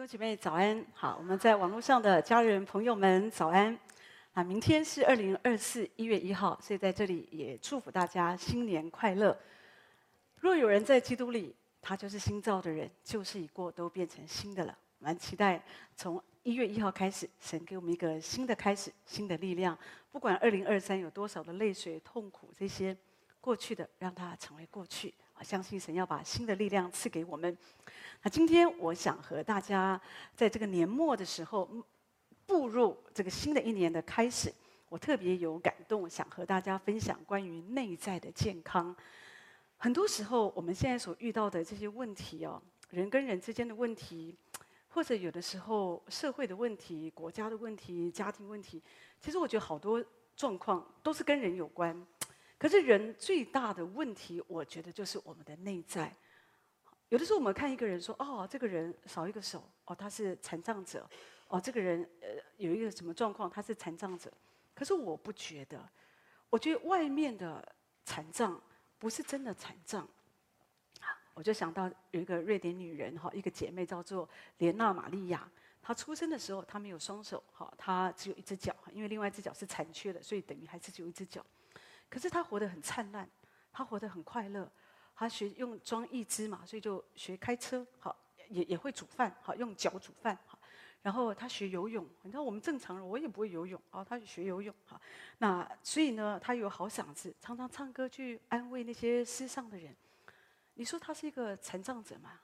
各位姐妹早安，好，我们在网络上的家人朋友们早安。啊，明天是二零二四一月一号，所以在这里也祝福大家新年快乐。若有人在基督里，他就是新造的人，旧事已过，都变成新的了。蛮期待从一月一号开始，神给我们一个新的开始，新的力量。不管二零二三有多少的泪水、痛苦这些过去的，让它成为过去。相信神要把新的力量赐给我们。那今天我想和大家在这个年末的时候步入这个新的一年的开始，我特别有感动，想和大家分享关于内在的健康。很多时候我们现在所遇到的这些问题哦，人跟人之间的问题，或者有的时候社会的问题、国家的问题、家庭问题，其实我觉得好多状况都是跟人有关。可是人最大的问题，我觉得就是我们的内在。有的时候我们看一个人说：“哦，这个人少一个手，哦，他是残障者，哦，这个人呃有一个什么状况，他是残障者。”可是我不觉得，我觉得外面的残障不是真的残障。我就想到有一个瑞典女人哈，一个姐妹叫做莲娜玛利亚，她出生的时候她没有双手，哈，她只有一只脚，因为另外一只脚是残缺的，所以等于还是只有一只脚。可是他活得很灿烂，他活得很快乐，他学用装义肢嘛，所以就学开车，好也也会煮饭，好用脚煮饭，好，然后他学游泳，你知道我们正常人我也不会游泳，哦，他学游泳，好，那所以呢，他有好嗓子，常常唱歌去安慰那些失丧的人。你说他是一个残障者吗？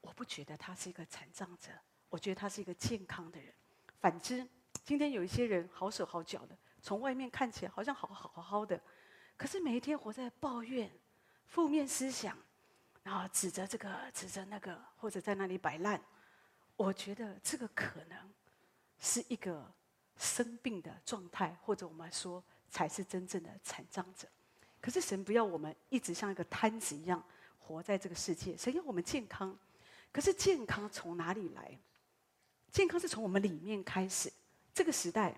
我不觉得他是一个残障者，我觉得他是一个健康的人。反之，今天有一些人好手好脚的。从外面看起来好像好好好好的，可是每一天活在抱怨、负面思想，然后指责这个、指责那个，或者在那里摆烂。我觉得这个可能是一个生病的状态，或者我们说才是真正的残障者。可是神不要我们一直像一个瘫子一样活在这个世界，神要我们健康。可是健康从哪里来？健康是从我们里面开始。这个时代。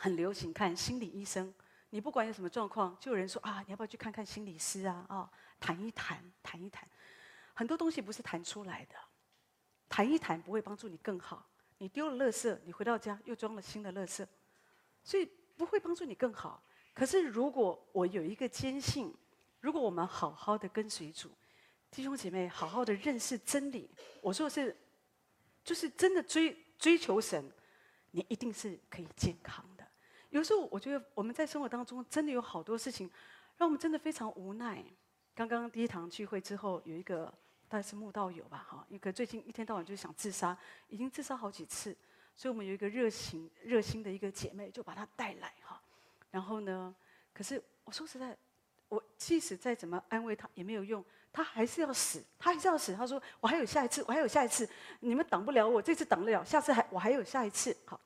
很流行看心理医生，你不管有什么状况，就有人说啊，你要不要去看看心理师啊？啊、谈一谈，谈一谈。很多东西不是谈出来的，谈一谈不会帮助你更好。你丢了垃圾，你回到家又装了新的垃圾，所以不会帮助你更好。可是如果我有一个坚信，如果我们好好的跟随主，弟兄姐妹好好的认识真理，我说的是，就是真的追追求神，你一定是可以健康的。有时候我觉得我们在生活当中真的有好多事情，让我们真的非常无奈。刚刚第一堂聚会之后，有一个大概是慕道友吧，哈，一个最近一天到晚就想自杀，已经自杀好几次，所以我们有一个热情热心的一个姐妹就把她带来，哈。然后呢，可是我说实在，我即使再怎么安慰她也没有用，她还是要死，她还是要死。她说我还有下一次，我还有下一次，你们挡不了我，这次挡得了，下次还我还有下一次，好。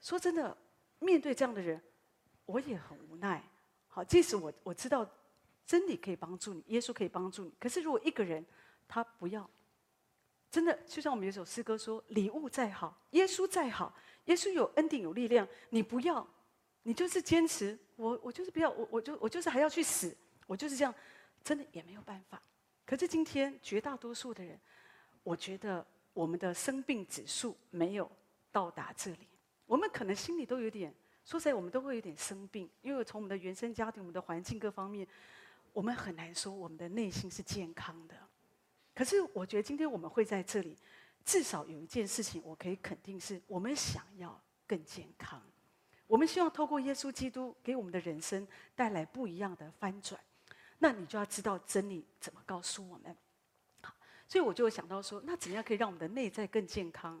说真的。面对这样的人，我也很无奈。好，即使我我知道真理可以帮助你，耶稣可以帮助你，可是如果一个人他不要，真的就像我们有首诗歌说：“礼物再好，耶稣再好，耶稣有恩典有力量，你不要，你就是坚持，我我就是不要，我我就我就是还要去死，我就是这样，真的也没有办法。可是今天绝大多数的人，我觉得我们的生病指数没有到达这里。”我们可能心里都有点，说实在，我们都会有点生病，因为从我们的原生家庭、我们的环境各方面，我们很难说我们的内心是健康的。可是，我觉得今天我们会在这里，至少有一件事情我可以肯定是，我们想要更健康。我们希望透过耶稣基督给我们的人生带来不一样的翻转。那你就要知道真理怎么告诉我们。好，所以我就想到说，那怎样可以让我们的内在更健康？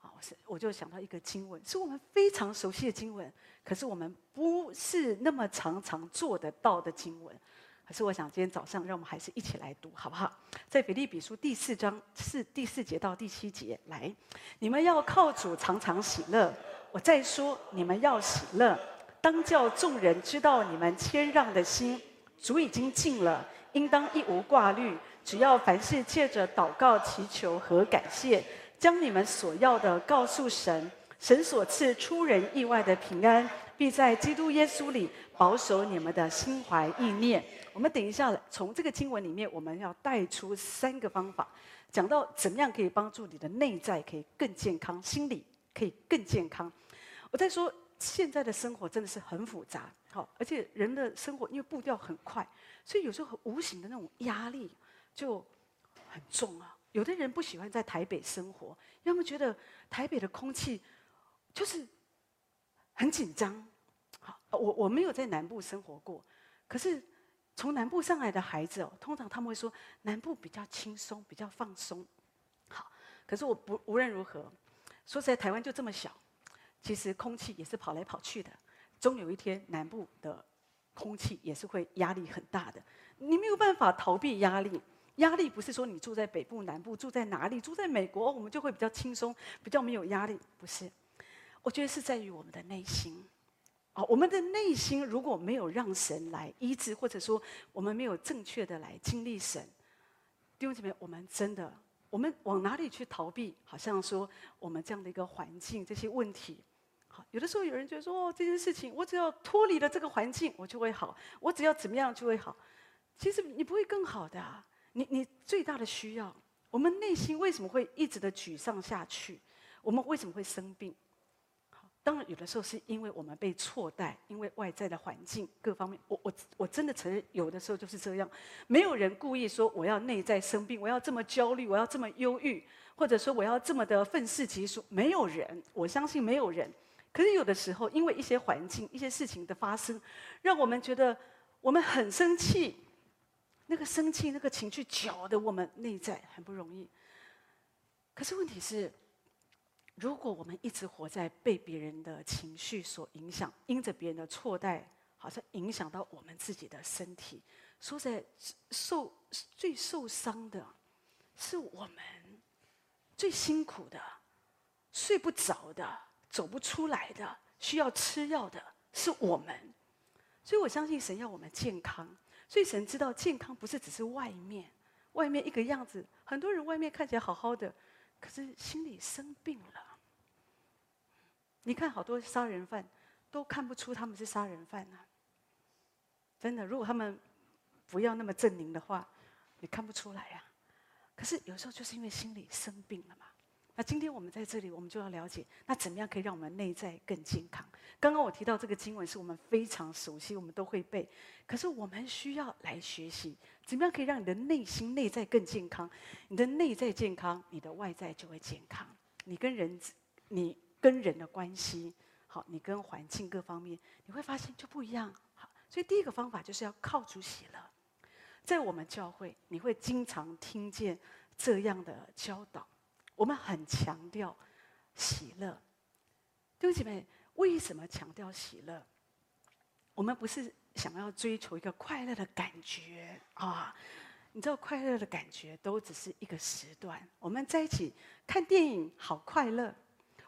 好，是我就想到一个经文，是我们非常熟悉的经文，可是我们不是那么常常做得到的经文。可是我想今天早上，让我们还是一起来读，好不好？在腓立比书第四章四第四节到第七节，来，你们要靠主常常喜乐。我再说，你们要喜乐，当叫众人知道你们谦让的心，主已经尽了，应当一无挂虑，只要凡事借着祷告、祈求和感谢。将你们所要的告诉神，神所赐出人意外的平安，必在基督耶稣里保守你们的心怀意念。我们等一下从这个经文里面，我们要带出三个方法，讲到怎么样可以帮助你的内在可以更健康，心理可以更健康。我在说，现在的生活真的是很复杂，好，而且人的生活因为步调很快，所以有时候无形的那种压力就很重啊。有的人不喜欢在台北生活，要么觉得台北的空气就是很紧张。好，我我没有在南部生活过，可是从南部上来的孩子哦，通常他们会说南部比较轻松，比较放松。好，可是我不无论如何，说实在，台湾就这么小，其实空气也是跑来跑去的，终有一天南部的空气也是会压力很大的，你没有办法逃避压力。压力不是说你住在北部、南部，住在哪里，住在美国，我们就会比较轻松，比较没有压力。不是，我觉得是在于我们的内心。啊，我们的内心如果没有让神来医治，或者说我们没有正确的来经历神，弟兄姐妹，我们真的，我们往哪里去逃避？好像说我们这样的一个环境，这些问题，好，有的时候有人觉得说，哦，这件事情我只要脱离了这个环境，我就会好，我只要怎么样就会好。其实你不会更好的。你你最大的需要，我们内心为什么会一直的沮丧下去？我们为什么会生病？好，当然有的时候是因为我们被错待，因为外在的环境各方面，我我我真的承认，有的时候就是这样。没有人故意说我要内在生病，我要这么焦虑，我要这么忧郁，或者说我要这么的愤世嫉俗。没有人，我相信没有人。可是有的时候，因为一些环境、一些事情的发生，让我们觉得我们很生气。那个生气、那个情绪搅得我们内在很不容易。可是问题是，如果我们一直活在被别人的情绪所影响，因着别人的错待，好像影响到我们自己的身体，说在，受最受伤的是我们，最辛苦的、睡不着的、走不出来的、需要吃药的是我们。所以我相信神要我们健康。所以神知道健康不是只是外面，外面一个样子，很多人外面看起来好好的，可是心里生病了。你看好多杀人犯，都看不出他们是杀人犯呐。真的，如果他们不要那么狰狞的话，你看不出来呀。可是有时候就是因为心里生病了嘛。那今天我们在这里，我们就要了解，那怎么样可以让我们内在更健康？刚刚我提到这个经文是我们非常熟悉，我们都会背。可是我们需要来学习，怎么样可以让你的内心内在更健康？你的内在健康，你的外在就会健康。你跟人，你跟人的关系，好，你跟环境各方面，你会发现就不一样。好，所以第一个方法就是要靠主喜乐。在我们教会，你会经常听见这样的教导。我们很强调喜乐，弟兄姐妹，为什么强调喜乐？我们不是想要追求一个快乐的感觉啊！你知道，快乐的感觉都只是一个时段。我们在一起看电影好快乐，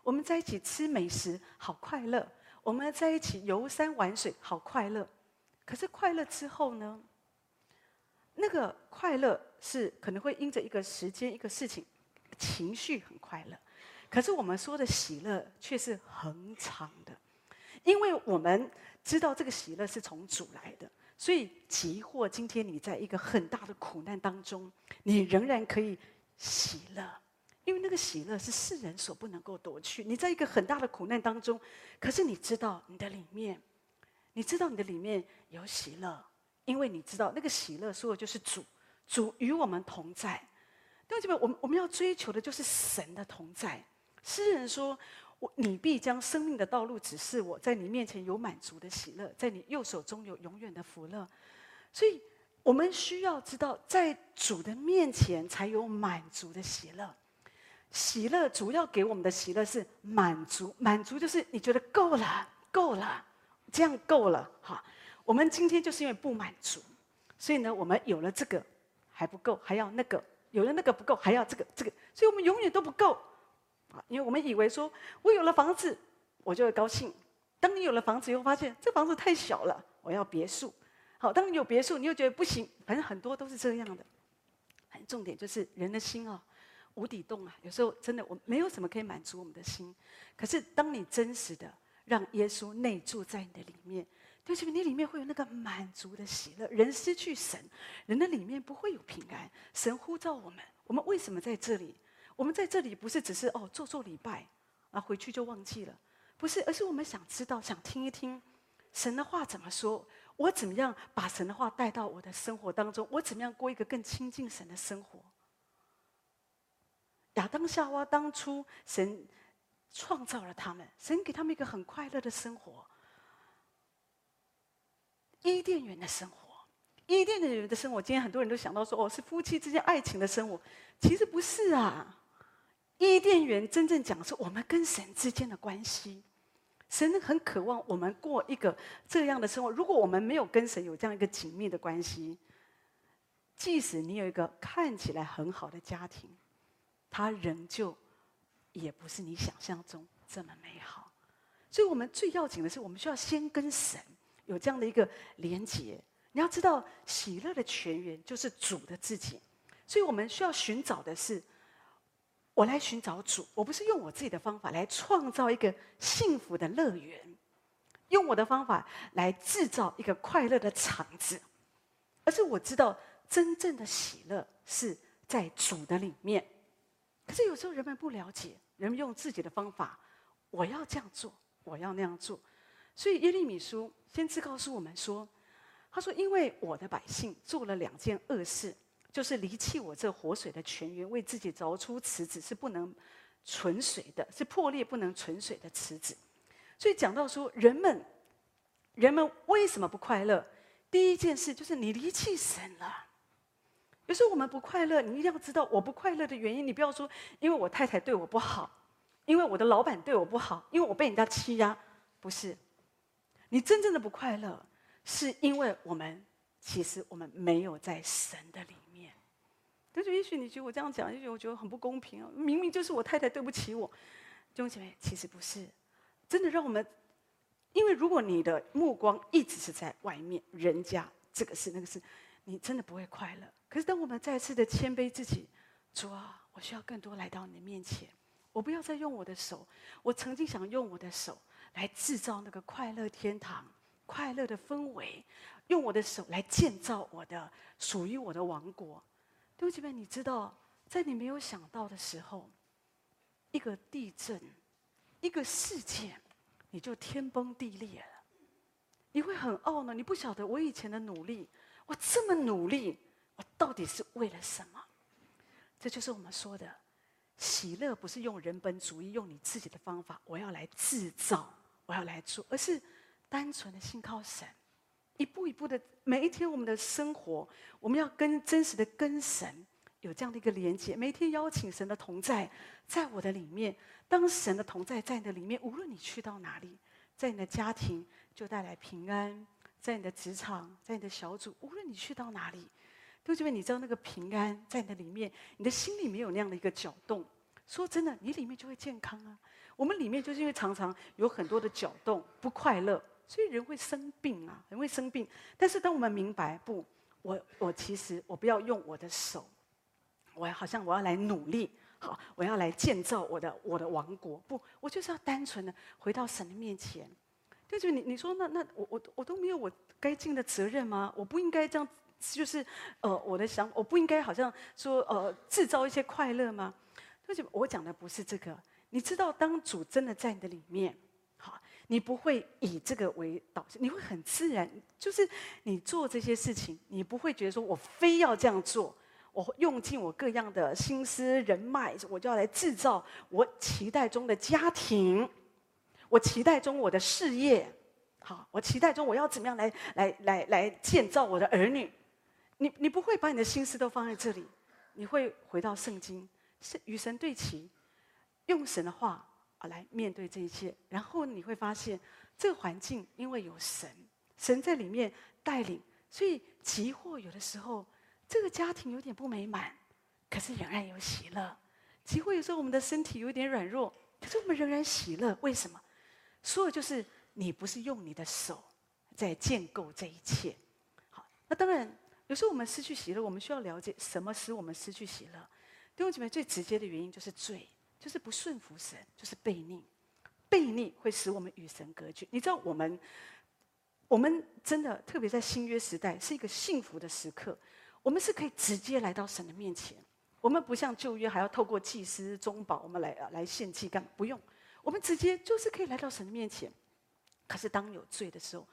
我们在一起吃美食好快乐，我们在一起游山玩水好快乐。可是快乐之后呢？那个快乐是可能会因着一个时间、一个事情。情绪很快乐，可是我们说的喜乐却是恒长的，因为我们知道这个喜乐是从主来的，所以即或今天你在一个很大的苦难当中，你仍然可以喜乐，因为那个喜乐是世人所不能够夺去。你在一个很大的苦难当中，可是你知道你的里面，你知道你的里面有喜乐，因为你知道那个喜乐说的就是主，主与我们同在。弟兄姐妹，我们我们要追求的就是神的同在。诗人说：“我你必将生命的道路指示我，在你面前有满足的喜乐，在你右手中有永远的福乐。”所以，我们需要知道，在主的面前才有满足的喜乐。喜乐主要给我们的喜乐是满足，满足就是你觉得够了，够了，这样够了。哈，我们今天就是因为不满足，所以呢，我们有了这个还不够，还要那个。有了那个不够，还要这个这个，所以我们永远都不够啊！因为我们以为说，我有了房子，我就会高兴。当你有了房子以后，发现这房子太小了，我要别墅。好，当你有别墅，你又觉得不行。反正很多都是这样的。很重点就是人的心啊，无底洞啊。有时候真的，我没有什么可以满足我们的心。可是当你真实的让耶稣内住在你的里面。对不起，你里面会有那个满足的喜乐。人失去神，人的里面不会有平安。神呼召我们，我们为什么在这里？我们在这里不是只是哦做做礼拜，啊回去就忘记了，不是，而是我们想知道，想听一听神的话怎么说。我怎么样把神的话带到我的生活当中？我怎么样过一个更亲近神的生活？亚当夏娃当初神创造了他们，神给他们一个很快乐的生活。伊甸园的生活，伊甸园的生活，今天很多人都想到说，哦，是夫妻之间爱情的生活，其实不是啊。伊甸园真正讲的是我们跟神之间的关系，神很渴望我们过一个这样的生活。如果我们没有跟神有这样一个紧密的关系，即使你有一个看起来很好的家庭，它仍旧也不是你想象中这么美好。所以，我们最要紧的是，我们需要先跟神。有这样的一个连结，你要知道，喜乐的泉源就是主的自己，所以我们需要寻找的是，我来寻找主，我不是用我自己的方法来创造一个幸福的乐园，用我的方法来制造一个快乐的场子，而是我知道真正的喜乐是在主的里面。可是有时候人们不了解，人们用自己的方法，我要这样做，我要那样做。所以耶利米书先知告诉我们说：“他说，因为我的百姓做了两件恶事，就是离弃我这活水的泉源，为自己凿出池子，是不能存水的，是破裂不能存水的池子。所以讲到说，人们人们为什么不快乐？第一件事就是你离弃神了。有时候我们不快乐，你一定要知道我不快乐的原因。你不要说，因为我太太对我不好，因为我的老板对我不好，因为我被人家欺压，不是。”你真正的不快乐，是因为我们其实我们没有在神的里面。但是也许你觉得我这样讲，也许我觉得很不公平啊！明明就是我太太对不起我，弟兄姐妹，其实不是。真的让我们，因为如果你的目光一直是在外面，人家这个事那个事，你真的不会快乐。可是当我们再次的谦卑自己，主啊，我需要更多来到你的面前，我不要再用我的手，我曾经想用我的手。来制造那个快乐天堂、快乐的氛围，用我的手来建造我的属于我的王国。弟兄姐妹，你知道，在你没有想到的时候，一个地震，一个事件，你就天崩地裂了。你会很懊恼，你不晓得我以前的努力，我这么努力，我到底是为了什么？这就是我们说的，喜乐不是用人本主义，用你自己的方法，我要来制造。我要来做，而是单纯的信靠神，一步一步的，每一天我们的生活，我们要跟真实的跟神有这样的一个连接。每天邀请神的同在在我的里面，当神的同在在你的里面，无论你去到哪里，在你的家庭就带来平安，在你的职场，在你的小组，无论你去到哪里，都觉得你知道那个平安在你的里面，你的心里没有那样的一个搅动。说真的，你里面就会健康啊。我们里面就是因为常常有很多的搅动，不快乐，所以人会生病啊，人会生病。但是当我们明白，不，我我其实我不要用我的手，我好像我要来努力，好，我要来建造我的我的王国。不，我就是要单纯的回到神的面前。就是你你说那那我我我都没有我该尽的责任吗？我不应该这样，就是呃我的想，我不应该好像说呃制造一些快乐吗？就我讲的不是这个。你知道，当主真的在你的里面，好，你不会以这个为导向，你会很自然，就是你做这些事情，你不会觉得说我非要这样做，我用尽我各样的心思人脉，我就要来制造我期待中的家庭，我期待中我的事业，好，我期待中我要怎么样来来来来建造我的儿女，你你不会把你的心思都放在这里，你会回到圣经，是与神对齐。用神的话啊来面对这一切，然后你会发现，这个环境因为有神，神在里面带领，所以即或有的时候这个家庭有点不美满，可是仍然有喜乐。即或有时候我们的身体有点软弱，可是我们仍然喜乐。为什么？所以就是你不是用你的手在建构这一切。好，那当然有时候我们失去喜乐，我们需要了解什么使我们失去喜乐。弟兄姐妹，最直接的原因就是罪。就是不顺服神，就是悖逆。悖逆会使我们与神隔绝。你知道，我们我们真的特别在新约时代是一个幸福的时刻，我们是可以直接来到神的面前。我们不像旧约还要透过祭司、中保，我们来来献祭干，不用，我们直接就是可以来到神的面前。可是当有罪的时候，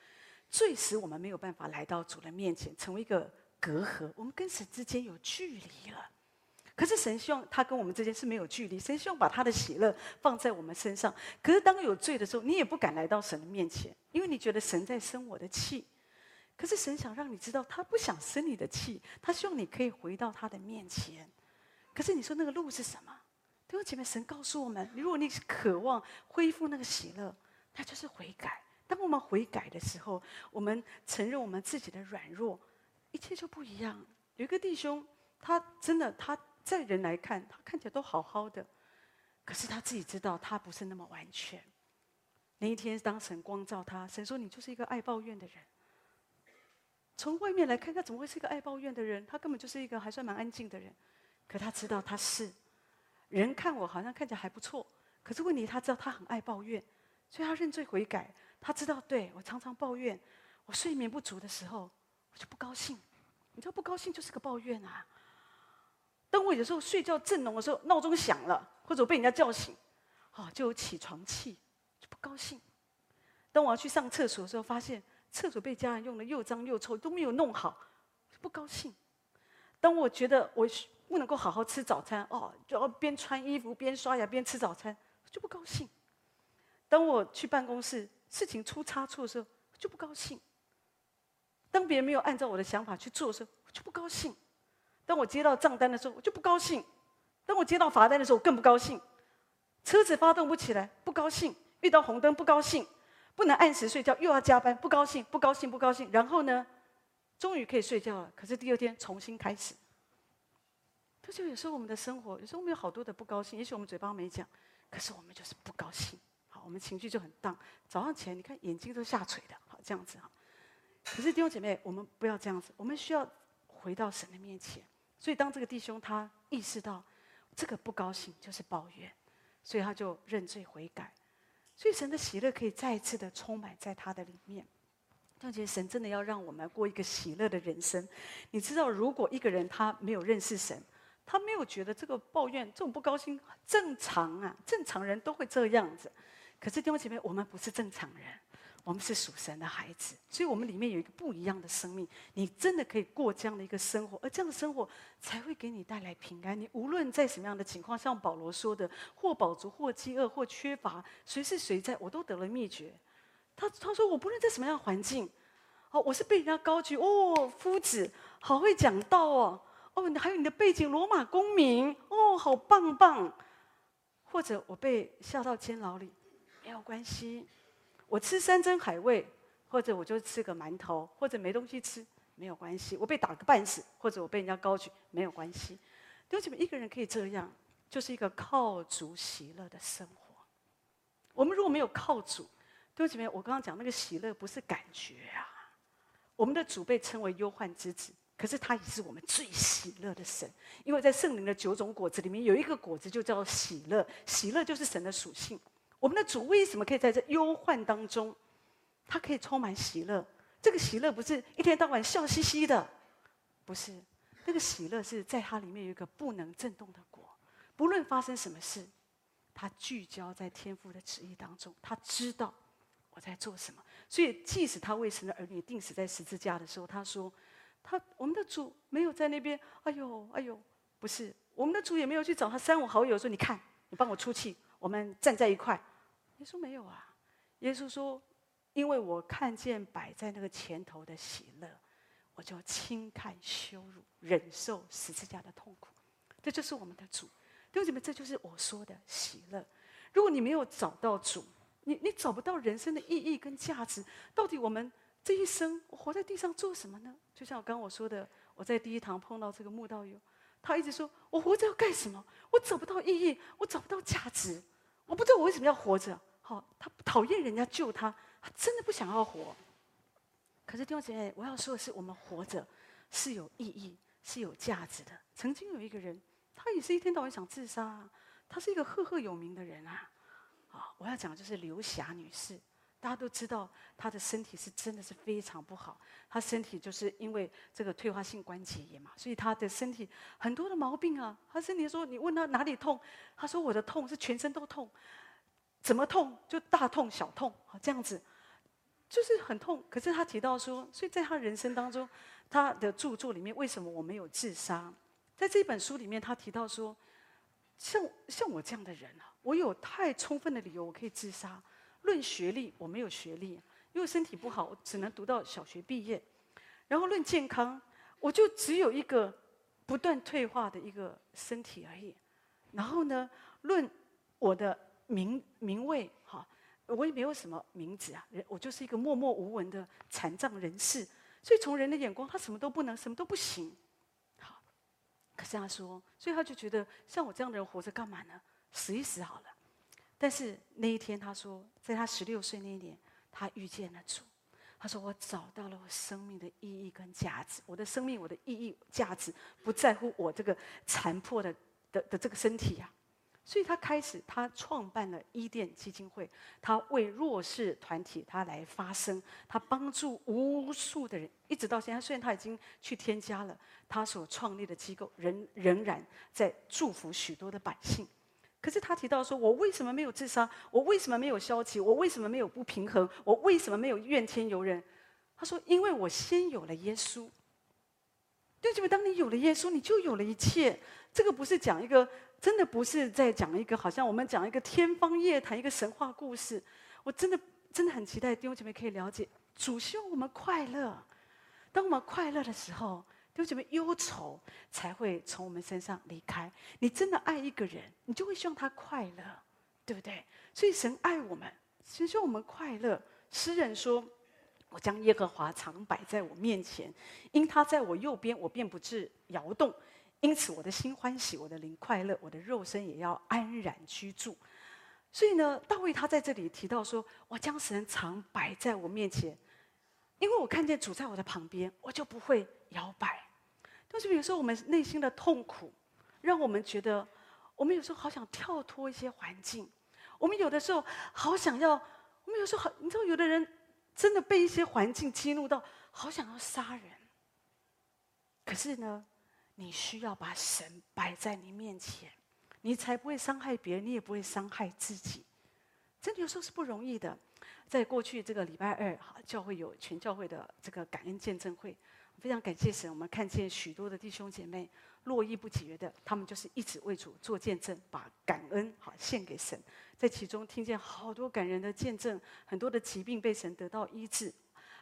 罪使我们没有办法来到主的面前，成为一个隔阂，我们跟神之间有距离了。可是神希望他跟我们之间是没有距离，神希望把他的喜乐放在我们身上。可是当有罪的时候，你也不敢来到神的面前，因为你觉得神在生我的气。可是神想让你知道，他不想生你的气，他希望你可以回到他的面前。可是你说那个路是什么？弟兄姐妹，神告诉我们：如果你渴望恢复那个喜乐，那就是悔改。当我们悔改的时候，我们承认我们自己的软弱，一切就不一样。有一个弟兄，他真的他。在人来看，他看起来都好好的，可是他自己知道他不是那么完全。那一天，当神光照他，神说：“你就是一个爱抱怨的人。”从外面来看，他怎么会是一个爱抱怨的人？他根本就是一个还算蛮安静的人。可他知道他是人看我好像看起来还不错，可是问题他知道他很爱抱怨，所以他认罪悔改。他知道，对，我常常抱怨，我睡眠不足的时候，我就不高兴。你知道不高兴就是个抱怨啊。当我有时候睡觉正浓的时候，闹钟响了，或者我被人家叫醒，啊，就有起床气，就不高兴。当我要去上厕所的时候，发现厕所被家人用的又脏又臭，都没有弄好，就不高兴。当我觉得我不能够好好吃早餐，哦，就要边穿衣服边刷牙边吃早餐，就不高兴。当我去办公室，事情出差错的时候，就不高兴。当别人没有按照我的想法去做的时候，就不高兴。当我接到账单的时候，我就不高兴；当我接到罚单的时候，我更不高兴。车子发动不起来，不高兴；遇到红灯，不高兴；不能按时睡觉，又要加班，不高兴，不高兴，不高兴。然后呢，终于可以睡觉了。可是第二天重新开始。他就有时候我们的生活，有时候我们有好多的不高兴。也许我们嘴巴没讲，可是我们就是不高兴。好，我们情绪就很荡。早上起来，你看眼睛都下垂的，好这样子哈。可是弟兄姐妹，我们不要这样子，我们需要回到神的面前。所以，当这个弟兄他意识到这个不高兴就是抱怨，所以他就认罪悔改。所以，神的喜乐可以再一次的充满在他的里面。但其实神真的要让我们过一个喜乐的人生。你知道，如果一个人他没有认识神，他没有觉得这个抱怨、这种不高兴正常啊，正常人都会这样子。可是弟兄姐妹，我们不是正常人。我们是属神的孩子，所以我们里面有一个不一样的生命。你真的可以过这样的一个生活，而这样的生活才会给你带来平安。你无论在什么样的情况，像保罗说的，或饱足，或饥饿，或缺乏，谁是谁在，我都得了秘诀。他他说，我不论在什么样的环境，哦，我是被人家高举，哦，夫子好会讲道哦，哦，你还有你的背景，罗马公民，哦，好棒棒。或者我被下到监牢里，没有关系。我吃山珍海味，或者我就吃个馒头，或者没东西吃，没有关系。我被打个半死，或者我被人家高举，没有关系。为什么一个人可以这样？就是一个靠主喜乐的生活。我们如果没有靠主，对不起，我刚刚讲那个喜乐不是感觉啊。我们的主被称为忧患之子，可是他也是我们最喜乐的神，因为在圣灵的九种果子里面有一个果子就叫喜乐，喜乐就是神的属性。我们的主为什么可以在这忧患当中，他可以充满喜乐？这个喜乐不是一天到晚笑嘻嘻的，不是，那个喜乐是在他里面有一个不能震动的果，不论发生什么事，他聚焦在天父的旨意当中，他知道我在做什么。所以，即使他为神的儿女钉死在十字架的时候，他说：“他我们的主没有在那边，哎呦哎呦，不是，我们的主也没有去找他三五好友说，你看，你帮我出气，我们站在一块。”耶稣没有啊，耶稣说：“因为我看见摆在那个前头的喜乐，我就轻看羞辱，忍受十字架的痛苦。”这就是我们的主。弟兄姊妹，这就是我说的喜乐。如果你没有找到主，你你找不到人生的意义跟价值。到底我们这一生活在地上做什么呢？就像我刚刚我说的，我在第一堂碰到这个慕道友，他一直说：“我活着要干什么？我找不到意义，我找不到价值，我不知道我为什么要活着。”好，他讨厌人家救他，他真的不想要活。可是弟兄姐妹，我要说的是，我们活着是有意义、是有价值的。曾经有一个人，他也是一天到晚想自杀，他是一个赫赫有名的人啊。啊，我要讲的就是刘霞女士。大家都知道，她的身体是真的是非常不好。她身体就是因为这个退化性关节炎嘛，所以她的身体很多的毛病啊。她身体说，你问她哪里痛，她说我的痛是全身都痛，怎么痛就大痛小痛啊，这样子，就是很痛。可是他提到说，所以在他人生当中，他的著作里面，为什么我没有自杀？在这本书里面，他提到说，像像我这样的人啊，我有太充分的理由，我可以自杀。论学历，我没有学历，因为身体不好，我只能读到小学毕业。然后论健康，我就只有一个不断退化的一个身体而已。然后呢，论我的名名位，哈，我也没有什么名字啊，人我就是一个默默无闻的残障人士。所以从人的眼光，他什么都不能，什么都不行。好，可是他说，所以他就觉得像我这样的人活着干嘛呢？死一死好了。但是那一天，他说，在他十六岁那一年，他遇见了主。他说：“我找到了我生命的意义跟价值。我的生命，我的意义价值，不在乎我这个残破的的的这个身体呀。”所以他开始，他创办了伊甸基金会，他为弱势团体他来发声，他帮助无数的人，一直到现在。虽然他已经去添加了，他所创立的机构仍仍然在祝福许多的百姓。可是他提到说：“我为什么没有自杀？我为什么没有消极？我为什么没有不平衡？我为什么没有怨天尤人？”他说：“因为我先有了耶稣。对，就当你有了耶稣，你就有了一切。这个不是讲一个，真的不是在讲一个，好像我们讲一个天方夜谭、一个神话故事。我真的真的很期待弟兄姐妹可以了解，主希望我们快乐。当我们快乐的时候。”弟兄姐妹忧愁才会从我们身上离开？你真的爱一个人，你就会希望他快乐，对不对？所以神爱我们，神希望我们快乐。诗人说：“我将耶和华常摆在我面前，因他在我右边，我便不致摇动。因此我的心欢喜，我的灵快乐，我的肉身也要安然居住。”所以呢，大卫他在这里提到说：“我将神常摆在我面前，因为我看见主在我的旁边，我就不会摇摆。”但是有时候我们内心的痛苦，让我们觉得，我们有时候好想跳脱一些环境，我们有的时候好想要，我们有时候好，你知道，有的人真的被一些环境激怒到，好想要杀人。可是呢，你需要把神摆在你面前，你才不会伤害别人，你也不会伤害自己。真的有时候是不容易的。在过去这个礼拜二，哈，教会有全教会的这个感恩见证会。非常感谢神，我们看见许多的弟兄姐妹络绎不绝的，他们就是一直为主做见证，把感恩好献给神，在其中听见好多感人的见证，很多的疾病被神得到医治，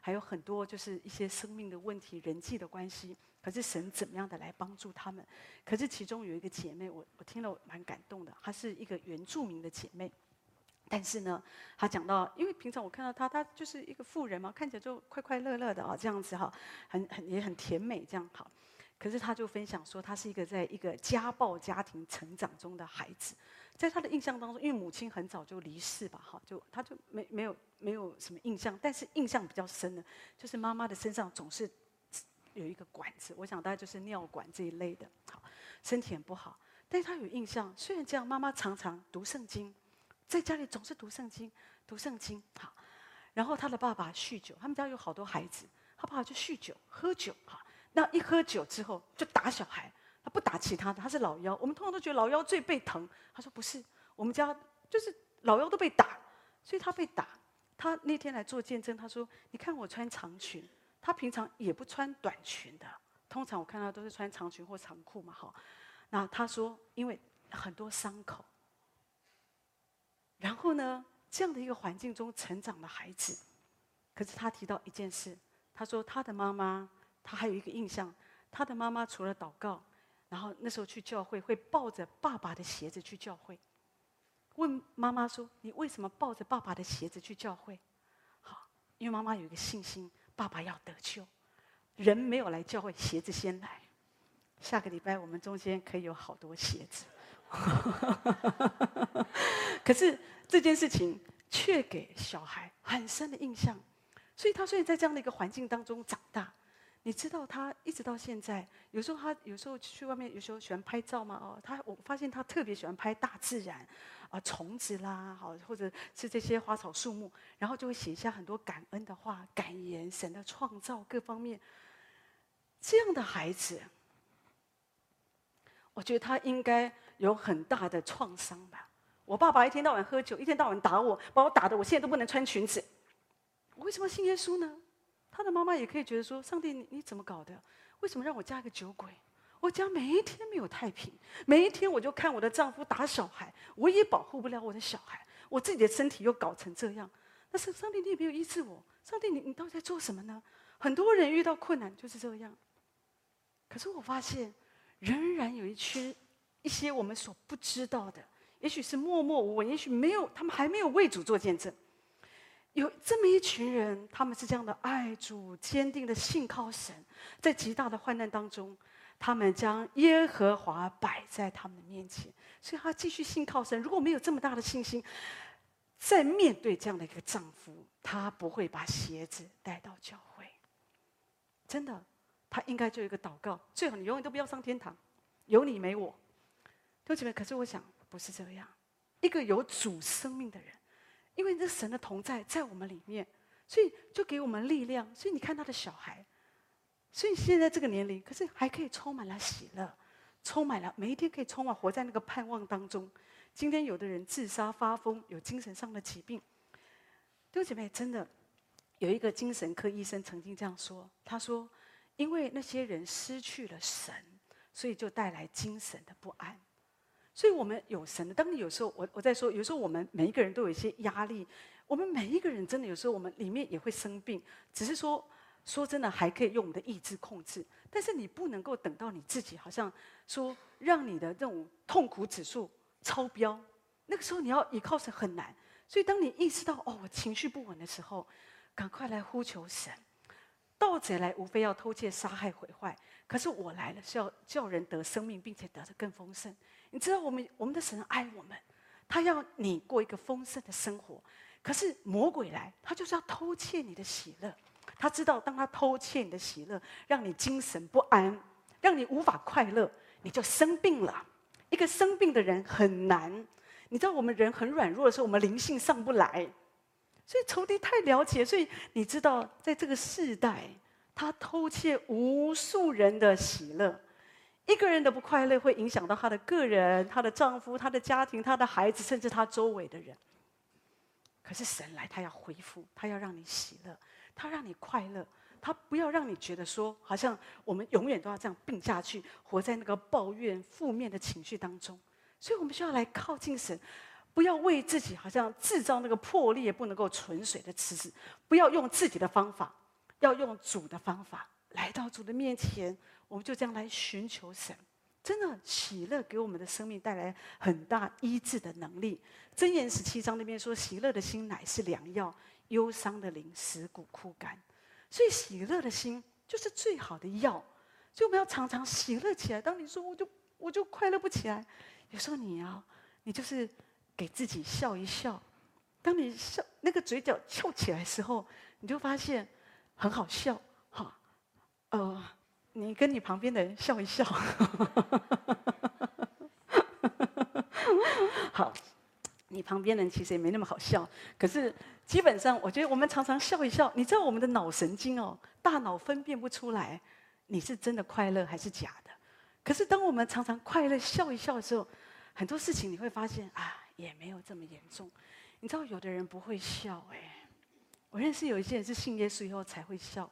还有很多就是一些生命的问题、人际的关系，可是神怎么样的来帮助他们？可是其中有一个姐妹，我我听了蛮感动的，她是一个原住民的姐妹。但是呢，他讲到，因为平常我看到他，他就是一个妇人嘛，看起来就快快乐乐的啊，这样子哈，很很也很甜美这样好。可是他就分享说，他是一个在一个家暴家庭成长中的孩子，在他的印象当中，因为母亲很早就离世吧，哈，就他就没没有没有什么印象，但是印象比较深的，就是妈妈的身上总是有一个管子，我想大概就是尿管这一类的，好，身体很不好，但是他有印象，虽然这样，妈妈常常读圣经。在家里总是读圣经，读圣经好。然后他的爸爸酗酒，他们家有好多孩子，他爸爸就酗酒、喝酒哈。那一喝酒之后就打小孩，他不打其他的，他是老幺。我们通常都觉得老幺最被疼，他说不是，我们家就是老幺都被打，所以他被打。他那天来做见证，他说：“你看我穿长裙，他平常也不穿短裙的，通常我看到都是穿长裙或长裤嘛，哈。”那他说，因为很多伤口。然后呢，这样的一个环境中成长的孩子，可是他提到一件事，他说他的妈妈，他还有一个印象，他的妈妈除了祷告，然后那时候去教会会抱着爸爸的鞋子去教会，问妈妈说：“你为什么抱着爸爸的鞋子去教会？”好，因为妈妈有一个信心，爸爸要得救，人没有来教会，鞋子先来。下个礼拜我们中间可以有好多鞋子。可是这件事情却给小孩很深的印象，所以他虽然在这样的一个环境当中长大，你知道他一直到现在，有时候他有时候去外面，有时候喜欢拍照嘛。哦，他我发现他特别喜欢拍大自然，啊、虫子啦，好，或者是这些花草树木，然后就会写下很多感恩的话、感言、神的创造各方面。这样的孩子，我觉得他应该有很大的创伤吧。我爸爸一天到晚喝酒，一天到晚打我，把我打的我现在都不能穿裙子。我为什么信耶稣呢？他的妈妈也可以觉得说：“上帝，你你怎么搞的？为什么让我嫁个酒鬼？我家每一天没有太平，每一天我就看我的丈夫打小孩，我也保护不了我的小孩，我自己的身体又搞成这样。但是上帝，你也没有医治我。上帝，你你到底在做什么呢？很多人遇到困难就是这样。可是我发现，仍然有一群一些我们所不知道的，也许是默默无闻，也许没有，他们还没有为主做见证。”有这么一群人，他们是这样的爱主、坚定的信靠神，在极大的患难当中，他们将耶和华摆在他们的面前，所以他继续信靠神。如果没有这么大的信心，在面对这样的一个丈夫，他不会把鞋子带到教会。真的，他应该就一个祷告：最好你永远都不要上天堂，有你没我。弟兄姐妹，可是我想不是这样，一个有主生命的人。因为这神的同在在我们里面，所以就给我们力量。所以你看他的小孩，所以现在这个年龄，可是还可以充满了喜乐，充满了每一天可以充满活在那个盼望当中。今天有的人自杀发疯，有精神上的疾病。弟兄姐妹，真的有一个精神科医生曾经这样说：“他说，因为那些人失去了神，所以就带来精神的不安。”所以，我们有神的。当你有时候，我我在说，有时候我们每一个人都有一些压力。我们每一个人真的有时候，我们里面也会生病。只是说，说真的，还可以用我们的意志控制。但是你不能够等到你自己好像说，让你的这种痛苦指数超标，那个时候你要依靠神很难。所以，当你意识到哦，我情绪不稳的时候，赶快来呼求神。盗贼来，无非要偷窃、杀害、毁坏。可是我来了，是要叫人得生命，并且得的更丰盛。你知道，我们我们的神爱我们，他要你过一个丰盛的生活。可是魔鬼来，他就是要偷窃你的喜乐。他知道，当他偷窃你的喜乐，让你精神不安，让你无法快乐，你就生病了。一个生病的人很难。你知道，我们人很软弱的时候，我们灵性上不来。所以仇敌太了解，所以你知道，在这个世代，他偷窃无数人的喜乐。一个人的不快乐会影响到他的个人、他的丈夫、他的家庭、他的孩子，甚至他周围的人。可是神来，他要恢复，他要让你喜乐，他让你快乐，他不要让你觉得说，好像我们永远都要这样病下去，活在那个抱怨、负面的情绪当中。所以我们需要来靠近神，不要为自己好像制造那个破裂、不能够存水的池子，不要用自己的方法，要用主的方法，来到主的面前。我们就这样来寻求神，真的喜乐给我们的生命带来很大医治的能力。箴言十七章那边说：“喜乐的心乃是良药，忧伤的灵使骨枯干。”所以喜乐的心就是最好的药。所以我们要常常喜乐起来。当你说我就我就快乐不起来，有时候你要你就是给自己笑一笑。当你笑那个嘴角翘起来的时候，你就发现很好笑。哈，呃。你跟你旁边的人笑一笑，好，你旁边人其实也没那么好笑，可是基本上，我觉得我们常常笑一笑，你知道我们的脑神经哦，大脑分辨不出来你是真的快乐还是假的。可是当我们常常快乐笑一笑的时候，很多事情你会发现啊，也没有这么严重。你知道有的人不会笑哎，我认识有一些人是信耶稣以后才会笑。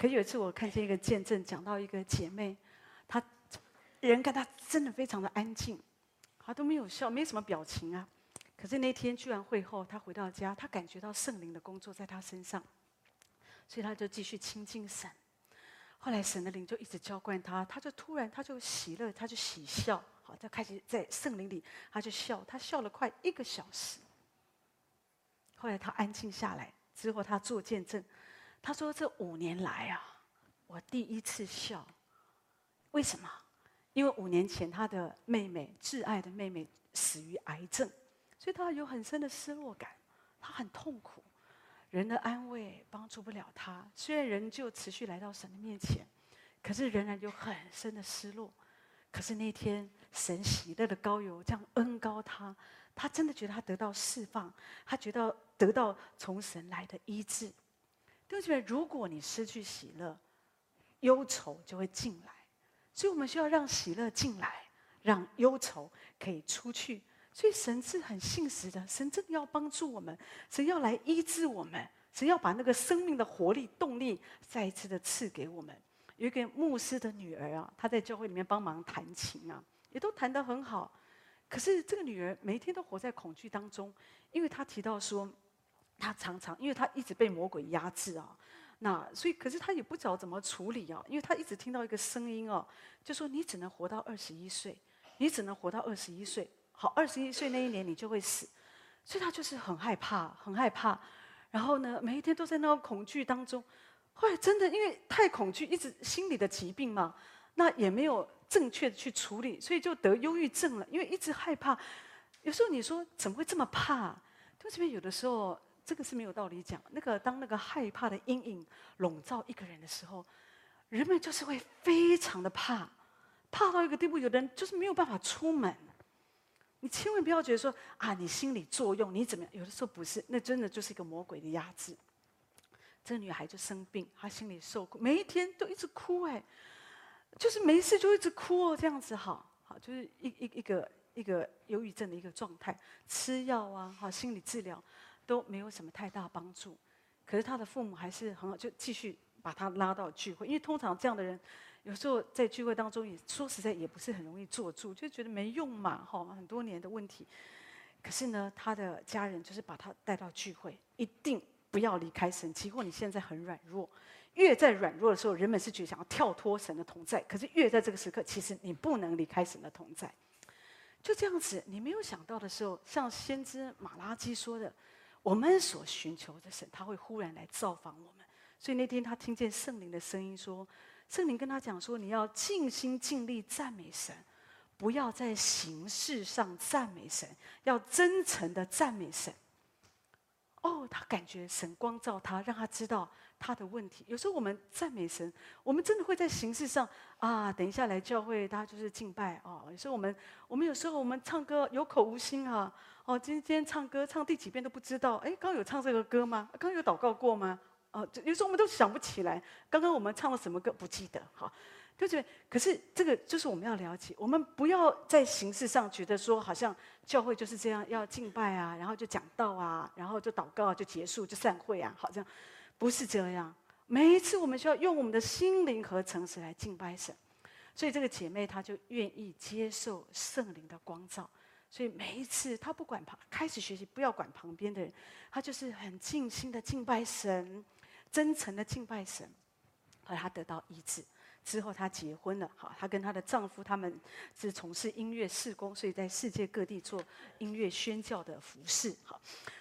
可有一次，我看见一个见证，讲到一个姐妹，她人跟她真的非常的安静，她都没有笑，没什么表情啊。可是那天居然会后，她回到家，她感觉到圣灵的工作在她身上，所以她就继续亲近神。后来神的灵就一直浇灌她，她就突然她就喜乐，她就喜笑，好，她开始在圣灵里，她就笑，她笑了快一个小时。后来她安静下来之后，她做见证。他说：“这五年来啊，我第一次笑。为什么？因为五年前他的妹妹，挚爱的妹妹死于癌症，所以他有很深的失落感，他很痛苦。人的安慰帮助不了他。虽然人就持续来到神的面前，可是仍然有很深的失落。可是那天神喜乐的膏油这样恩高他，他真的觉得他得到释放，他觉得得到从神来的医治。弟兄姐妹，如果你失去喜乐，忧愁就会进来。所以我们需要让喜乐进来，让忧愁可以出去。所以神是很信实的，神真的要帮助我们，神要来医治我们，神要把那个生命的活力、动力再一次的赐给我们。有一个牧师的女儿啊，她在教会里面帮忙弹琴啊，也都弹得很好。可是这个女儿每天都活在恐惧当中，因为她提到说，他常常因为他一直被魔鬼压制啊，那所以可是他也不知道怎么处理啊，因为他一直听到一个声音哦，就说你只能活到二十一岁，你只能活到二十一岁。好，二十一岁那一年你就会死，所以他就是很害怕，很害怕。然后呢，每一天都在那个恐惧当中。后来真的因为太恐惧，一直心理的疾病嘛，那也没有正确的去处理，所以就得忧郁症了。因为一直害怕，有时候你说怎么会这么怕？就这边有的时候，这个是没有道理讲。那个当那个害怕的阴影笼罩一个人的时候，人们就是会非常的怕，怕到一个地步，有的人就是没有办法出门。你千万不要觉得说啊，你心理作用，你怎么样？有的时候不是，那真的就是一个魔鬼的压制。这个女孩就生病，她心里受苦，每一天都一直哭，哎，就是没事就一直哭哦，这样子好，好，就是一一一个一个忧郁症的一个状态，吃药啊，好，心理治疗都没有什么太大帮助。可是他的父母还是很好，就继续把他拉到聚会，因为通常这样的人。有时候在聚会当中，也说实在也不是很容易坐住，就觉得没用嘛，哈，很多年的问题。可是呢，他的家人就是把他带到聚会，一定不要离开神。即或你现在很软弱，越在软弱的时候，人们是觉得想要跳脱神的同在。可是越在这个时刻，其实你不能离开神的同在。就这样子，你没有想到的时候，像先知马拉基说的，我们所寻求的神，他会忽然来造访我们。所以那天他听见圣灵的声音说。圣灵跟他讲说：“你要尽心尽力赞美神，不要在形式上赞美神，要真诚的赞美神。”哦，他感觉神光照他，让他知道他的问题。有时候我们赞美神，我们真的会在形式上啊，等一下来教会，大家就是敬拜哦。有时候我们，我们有时候我们唱歌有口无心啊。哦，今天唱歌唱第几遍都不知道。哎，刚有唱这个歌吗？刚有祷告过吗？哦，有时候我们都想不起来，刚刚我们唱了什么歌，不记得，好，对不对？可是这个就是我们要了解，我们不要在形式上觉得说，好像教会就是这样，要敬拜啊，然后就讲道啊，然后就祷告啊，就结束，就散会啊，好像不是这样。每一次我们需要用我们的心灵和诚实来敬拜神，所以这个姐妹她就愿意接受圣灵的光照，所以每一次她不管旁开始学习，不要管旁边的人，她就是很尽心的敬拜神。真诚的敬拜神，而她得到医治之后，她结婚了。好，她跟她的丈夫他们是从事音乐事工，所以在世界各地做音乐宣教的服饰。好，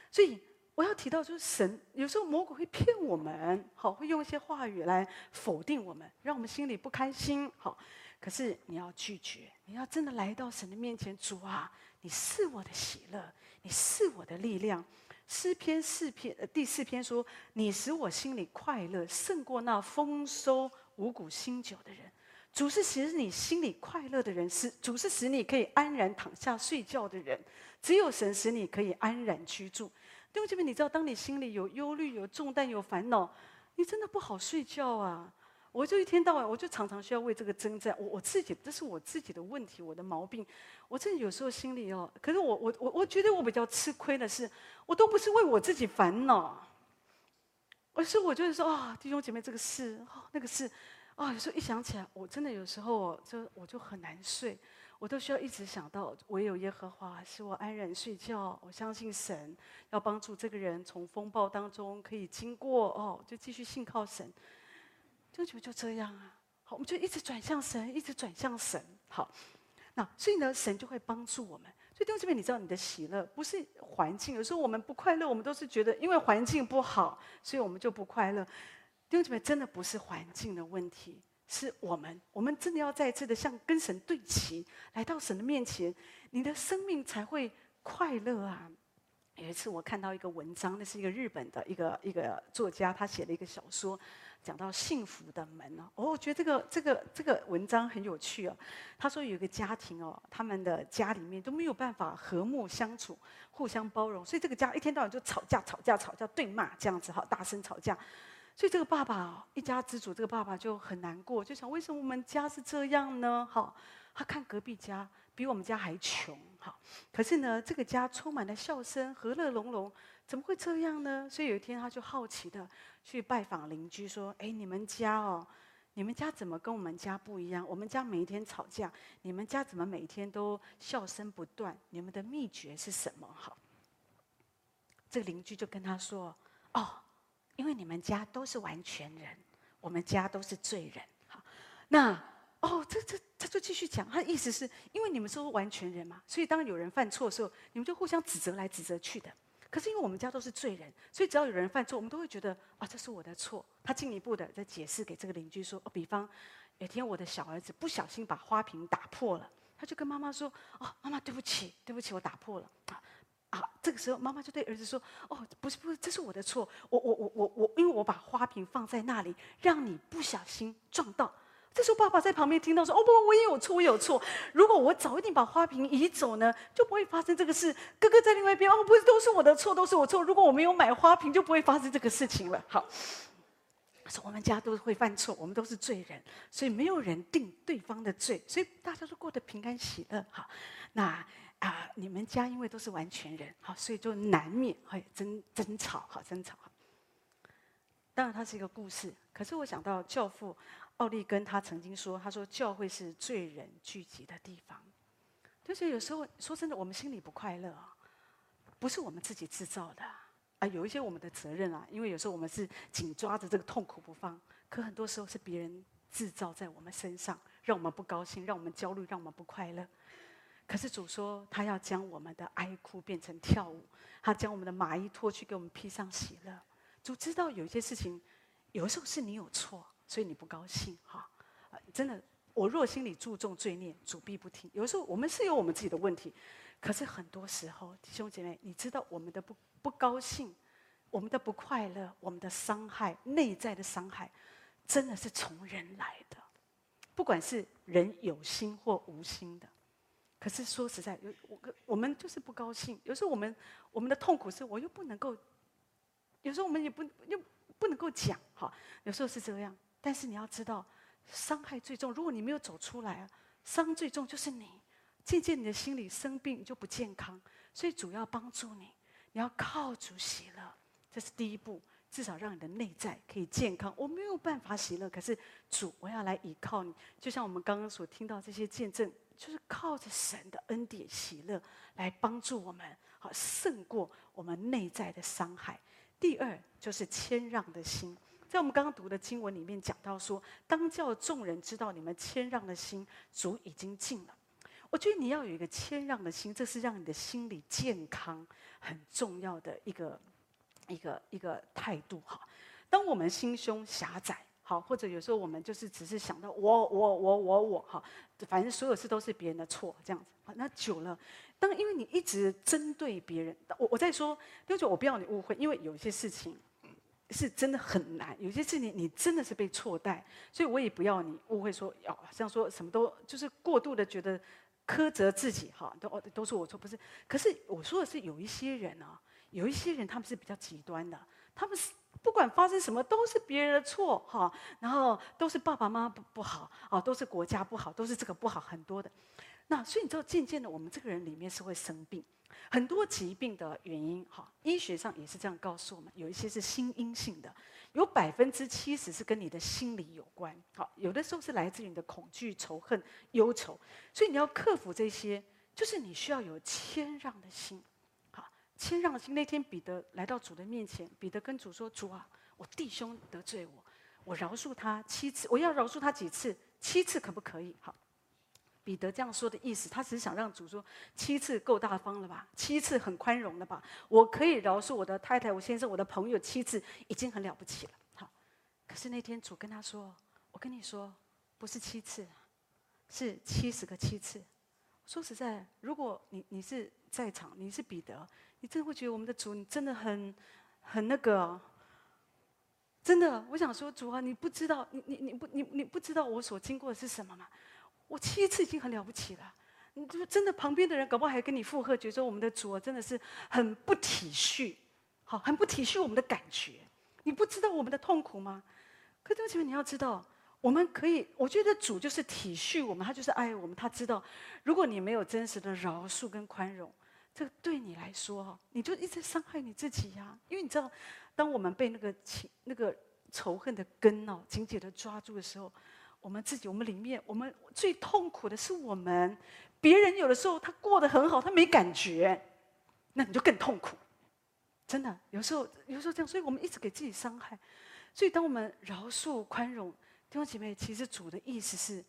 所以我要提到，就是神有时候魔鬼会骗我们，好，会用一些话语来否定我们，让我们心里不开心。好，可是你要拒绝，你要真的来到神的面前，主啊，你是我的喜乐，你是我的力量。诗篇四篇呃第四篇说：“你使我心里快乐，胜过那丰收五谷新酒的人。主是使你心里快乐的人，是主是使你可以安然躺下睡觉的人。只有神使你可以安然居住。弟兄姐妹，你知道，当你心里有忧虑、有重担、有烦恼，你真的不好睡觉啊。”我就一天到晚，我就常常需要为这个征战。我我自己，这是我自己的问题，我的毛病。我真的有时候心里哦，可是我我我我觉得我比较吃亏的是，我都不是为我自己烦恼，而是我就是说啊、弟兄姐妹，这个事哦，那个事啊、哦，有时候一想起来，我真的有时候就我就很难睡，我都需要一直想到，唯有耶和华使我安然睡觉。我相信神要帮助这个人从风暴当中可以经过哦，就继续信靠神。就就就这样啊，好，我们就一直转向神，一直转向神。好，那所以呢，神就会帮助我们。所以弟兄姊妹，你知道你的喜乐不是环境。有时候我们不快乐，我们都是觉得因为环境不好，所以我们就不快乐。弟兄姊妹，真的不是环境的问题，是我们。我们真的要再一次的向跟神对齐，来到神的面前，你的生命才会快乐啊。有一次我看到一个文章，那是一个日本的一个一个作家，他写了一个小说，讲到幸福的门哦，我觉得这个这个这个文章很有趣哦。他说有一个家庭哦，他们的家里面都没有办法和睦相处，互相包容，所以这个家一天到晚就吵架吵架吵架对骂这样子哈，大声吵架。所以这个爸爸一家之主，这个爸爸就很难过，就想为什么我们家是这样呢？好，他看隔壁家比我们家还穷。好，可是呢，这个家充满了笑声，和乐融融，怎么会这样呢？所以有一天，他就好奇的去拜访邻居，说：“哎，你们家哦，你们家怎么跟我们家不一样？我们家每一天吵架，你们家怎么每天都笑声不断？你们的秘诀是什么？”好，这个邻居就跟他说：“哦，因为你们家都是完全人，我们家都是罪人。”好，那。哦，这这他就继续讲，他的意思是因为你们是完全人嘛，所以当有人犯错的时候，你们就互相指责来指责去的。可是因为我们家都是罪人，所以只要有人犯错，我们都会觉得啊，这是我的错。他进一步的在解释给这个邻居说，哦，比方有天我的小儿子不小心把花瓶打破了，他就跟妈妈说，哦，妈妈对不起，对不起，我打破了。啊，这个时候妈妈就对儿子说，哦，不是不是，这是我的错，我我我我我，因为我把花瓶放在那里，让你不小心撞到。这时候，爸爸在旁边听到说：“哦不，我也有错，我有错。如果我早一点把花瓶移走呢，就不会发生这个事。哥哥在另外一边，哦，不是，都是我的错，都是我错。如果我没有买花瓶，就不会发生这个事情了。”好，说我们家都会犯错，我们都是罪人，所以没有人定对方的罪，所以大家都过得平安喜乐。好，那啊、你们家因为都是完全人，好，所以就难免会争争吵，好争吵。当然，它是一个故事，可是我想到教父。奥利根他曾经说：“他说教会是罪人聚集的地方，就是有时候说真的，我们心里不快乐啊，不是我们自己制造的啊，有一些我们的责任啊，因为有时候我们是紧抓着这个痛苦不放，可很多时候是别人制造在我们身上，让我们不高兴，让我们焦虑，让我们不快乐。可是主说他要将我们的哀哭变成跳舞，他将我们的麻衣脱去，给我们披上喜乐。主知道有一些事情，有的时候是你有错。”所以你不高兴哈？真的，我若心里注重罪孽，主必不听。有时候我们是有我们自己的问题，可是很多时候，弟兄姐妹，你知道我们的不不高兴，我们的不快乐，我们的伤害，内在的伤害，真的是从人来的。不管是人有心或无心的，可是说实在，有我我们就是不高兴。有时候我们我们的痛苦是我又不能够，有时候我们也不又不能够讲哈。有时候是这样。但是你要知道，伤害最重。如果你没有走出来，伤最重就是你。渐渐你的心里生病，你就不健康。所以主要帮助你，你要靠主喜乐，这是第一步。至少让你的内在可以健康。我没有办法喜乐，可是主，我要来依靠你。就像我们刚刚所听到这些见证，就是靠着神的恩典喜乐来帮助我们，好胜过我们内在的伤害。第二就是谦让的心。在我们刚刚读的经文里面讲到说，当叫众人知道你们谦让的心，主已经尽了。我觉得你要有一个谦让的心，这是让你的心理健康很重要的一个一个一个态度哈。当我们心胸狭窄，好，或者有时候我们就是只是想到我我我我我哈，反正所有事都是别人的错这样子。那久了，当因为你一直针对别人，我我在说，六九，我不要你误会，因为有些事情。是真的很难，有些事情你真的是被错待，所以我也不要你误会说要，哦，像说什么都就是过度的觉得苛责自己哈，都哦都是我错，不是。可是我说的是有一些人啊，有一些人他们是比较极端的，他们是不管发生什么都是别人的错哈，然后都是爸爸妈妈不不好啊，都是国家不好，都是这个不好，很多的。那所以你知道，渐渐的我们这个人里面是会生病。很多疾病的原因，哈，医学上也是这样告诉我们，有一些是心因性的，有百分之七十是跟你的心理有关，好，有的时候是来自于你的恐惧、仇恨、忧愁，所以你要克服这些，就是你需要有谦让的心，谦让心。那天彼得来到主的面前，彼得跟主说：“主啊，我弟兄得罪我，我饶恕他七次，我要饶恕他几次？七次可不可以？”好。彼得这样说的意思，他只是想让主说七次够大方了吧？七次很宽容了吧？我可以饶恕我的太太、我先生、我的朋友七次，已经很了不起了。好，可是那天主跟他说：“我跟你说，不是七次，是七十个七次。”说实在，如果你你是在场，你是彼得，你真的会觉得我们的主，你真的很很那个。真的，我想说，主啊，你不知道，你你你不你你不知道我所经过的是什么吗？我七次已经很了不起了。你就真的旁边的人搞不好还跟你附和，觉得说我们的主啊真的是很不体恤，好，很不体恤我们的感觉。你不知道我们的痛苦吗？可是，请问你要知道，我们可以，我觉得主就是体恤我们，他就是爱我们，他知道，如果你没有真实的饶恕跟宽容，这个对你来说哈，你就一直伤害你自己呀。因为你知道，当我们被那个情、那个仇恨的根哦紧紧的抓住的时候，我们自己，我们里面，我们最痛苦的是我们。别人有的时候他过得很好，他没感觉，那你就更痛苦。真的，有时候有时候这样，所以我们一直给自己伤害。所以当我们饶恕、宽容，弟兄姐妹，其实主的意思是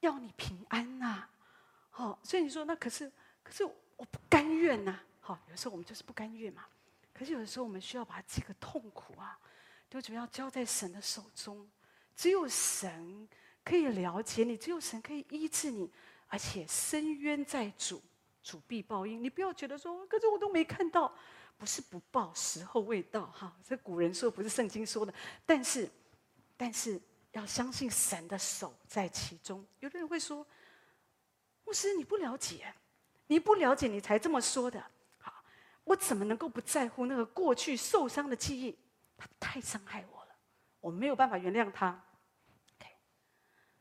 要你平安呐、啊。好，所以你说那可是可是我不甘愿呐。好，有时候我们就是不甘愿嘛。可是有的时候我们需要把这个痛苦啊，就主要交在神的手中。只有神可以了解你，只有神可以医治你。而且伸冤在主，主必报应。你不要觉得说，可是我都没看到，不是不报，时候未到哈。这古人说，不是圣经说的。但是，但是要相信神的手在其中。有的人会说，牧师你不了解，你不了解，你才这么说的。好，我怎么能够不在乎那个过去受伤的记忆？他太伤害我了，我没有办法原谅他。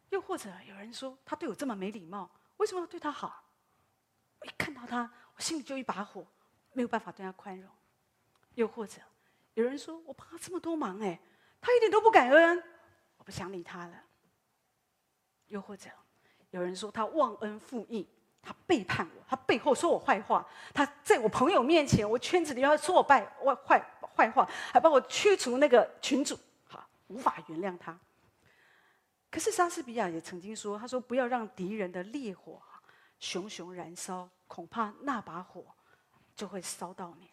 又或者有人说他对我这么没礼貌，为什么要对他好？我一看到他，我心里就一把火，没有办法对他宽容。又或者有人说我帮他这么多忙，哎，他一点都不感恩，我不想理他了。又或者有人说他忘恩负义，他背叛我，他背后说我坏话，他在我朋友面前，我圈子里要说我败我坏坏话，还把我驱除那个群主，好，无法原谅他。可是莎士比亚也曾经说：“他说不要让敌人的烈火熊熊燃烧，恐怕那把火就会烧到你。”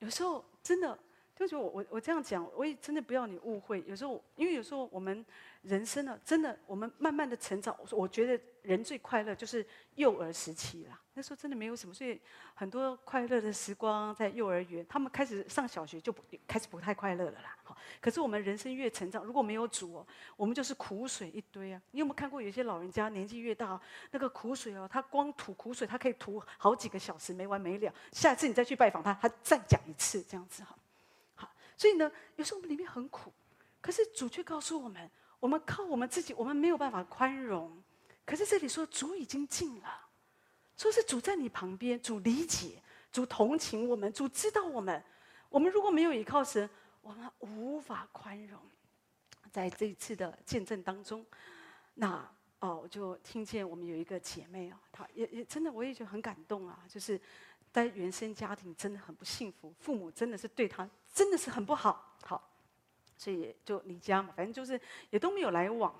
有时候真的，就是我我我这样讲，我也真的不要你误会。有时候，因为有时候我们人生呢，真的我们慢慢的成长，我觉得人最快乐就是幼儿时期啦。那时候真的没有什么，所以很多快乐的时光在幼儿园，他们开始上小学就不开始不太快乐了啦。可是我们人生越成长，如果没有主哦，我们就是苦水一堆啊！你有没有看过有些老人家年纪越大，那个苦水哦，他光吐苦水，他可以吐好几个小时没完没了。下次你再去拜访他，他再讲一次这样子哈。所以呢，有时候我们里面很苦，可是主却告诉我们，我们靠我们自己，我们没有办法宽容。可是这里说主已经近了，说是主在你旁边，主理解，主同情我们，主知道我们。我们如果没有依靠神，我们无法宽容，在这一次的见证当中，那哦，我就听见我们有一个姐妹啊，她也也真的，我也觉得很感动啊。就是在原生家庭真的很不幸福，父母真的是对他真的是很不好，好，所以就离家嘛，反正就是也都没有来往。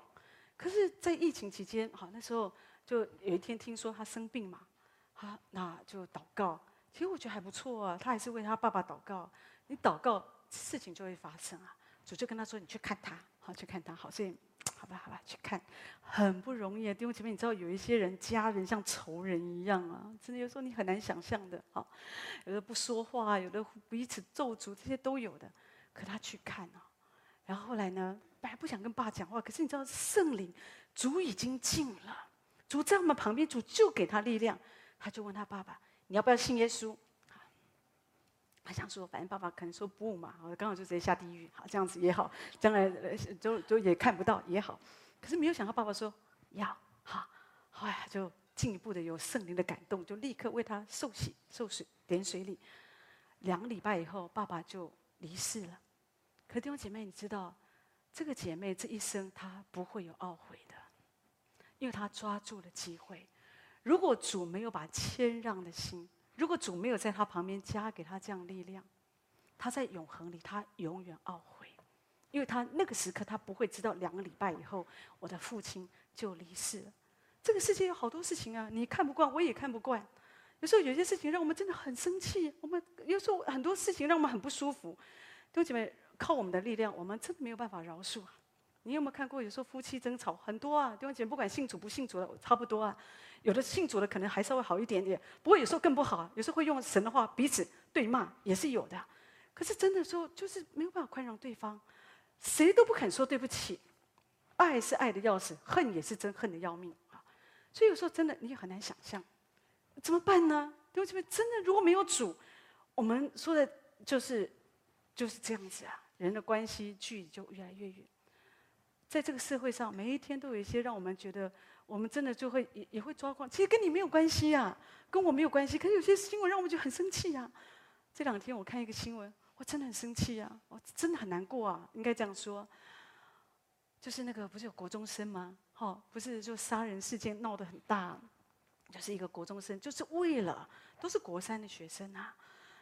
可是，在疫情期间，好，那时候就有一天听说他生病嘛，好，那就祷告。其实我觉得还不错啊，他还是为他爸爸祷告。你祷告。事情就会发生啊！主就跟他说：“你去看他，好去看他，好。”所以，好吧，好吧，去看，很不容易啊。弟兄姐妹，你知道有一些人家人像仇人一样啊，真的有时候你很难想象的。好，有的不说话，有的彼此咒诅，这些都有的。可他去看啊，然后后来呢，本来不想跟爸讲话，可是你知道圣灵，主已经近了，主在我们旁边，主就给他力量。他就问他爸爸：“你要不要信耶稣？”他想说，反正爸爸可能说不嘛，我刚好就直接下地狱，好，这样子也好，将来就就也看不到也好。可是没有想到爸爸说要，好，哎呀就进一步的有圣灵的感动，就立刻为他受洗、受水、点水礼。两个礼拜以后，爸爸就离世了。可弟兄姐妹，你知道，这个姐妹这一生她不会有懊悔的，因为她抓住了机会。如果主没有把谦让的心。如果主没有在他旁边加给他这样力量，他在永恒里他永远懊悔，因为他那个时刻他不会知道两个礼拜以后我的父亲就离世了。这个世界有好多事情啊，你看不惯，我也看不惯。有时候有些事情让我们真的很生气，我们有时候很多事情让我们很不舒服。弟兄姐妹，靠我们的力量，我们真的没有办法饶恕。你有没有看过？有时候夫妻争吵很多啊，弟兄姐妹，不管信主不信主的，差不多啊。有的信主的可能还稍微好一点点，不过有时候更不好。有时候会用神的话彼此对骂，也是有的。可是真的说，就是没有办法宽容对方，谁都不肯说对不起。爱是爱的要死，恨也是真恨的要命啊！所以有时候真的你也很难想象，怎么办呢？弟兄姐妹，真的如果没有主，我们说的就是就是这样子啊，人的关系距离就越来越远。在这个社会上，每一天都有一些让我们觉得，我们真的就会也也会抓狂。其实跟你没有关系呀，跟我没有关系。可是有些新闻让我们就很生气呀。这两天我看一个新闻，我真的很生气呀，我真的很难过啊，应该这样说。就是那个不是有国中生吗？哈，不是就杀人事件闹得很大，就是一个国中生，就是为了都是国三的学生啊，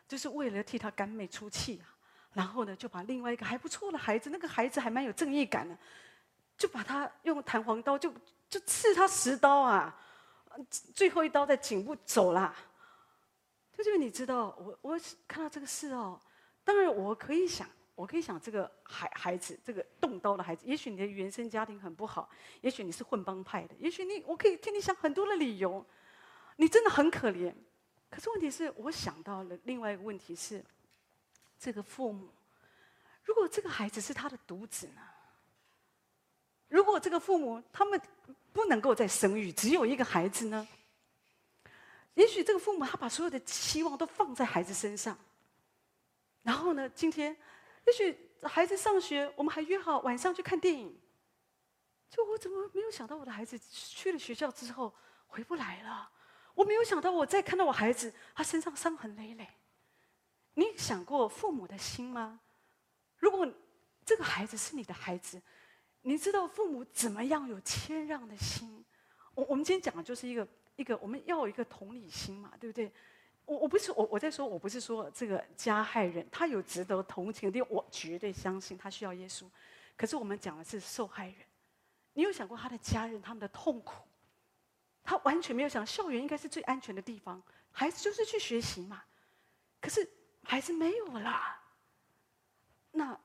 就是为了替他干妹出气啊，然后呢就把另外一个还不错的孩子，那个孩子还蛮有正义感的，就把他用弹簧刀就就刺他十刀啊，最后一刀在颈部走了。就这个你知道，我我看到这个事哦，当然我可以想。我可以想，这个孩孩子，这个动刀的孩子，也许你的原生家庭很不好，也许你是混帮派的，也许你，我可以替你想很多的理由，你真的很可怜。可是问题是我想到了另外一个问题是，这个父母，如果这个孩子是他的独子呢？如果这个父母他们不能够再生育，只有一个孩子呢？也许这个父母他把所有的期望都放在孩子身上，然后呢，今天。也许孩子上学，我们还约好晚上去看电影。就我怎么没有想到，我的孩子去了学校之后回不来了？我没有想到，我再看到我孩子，他身上伤痕累累。你想过父母的心吗？如果这个孩子是你的孩子，你知道父母怎么样有谦让的心？我我们今天讲的就是一个一个，我们要有一个同理心嘛，对不对？我我不是我我在说，我不是说这个加害人他有值得同情的地方，我绝对相信他需要耶稣。可是我们讲的是受害人，你有想过他的家人他们的痛苦？他完全没有想校园应该是最安全的地方，孩子就是去学习嘛。可是孩子没有了，那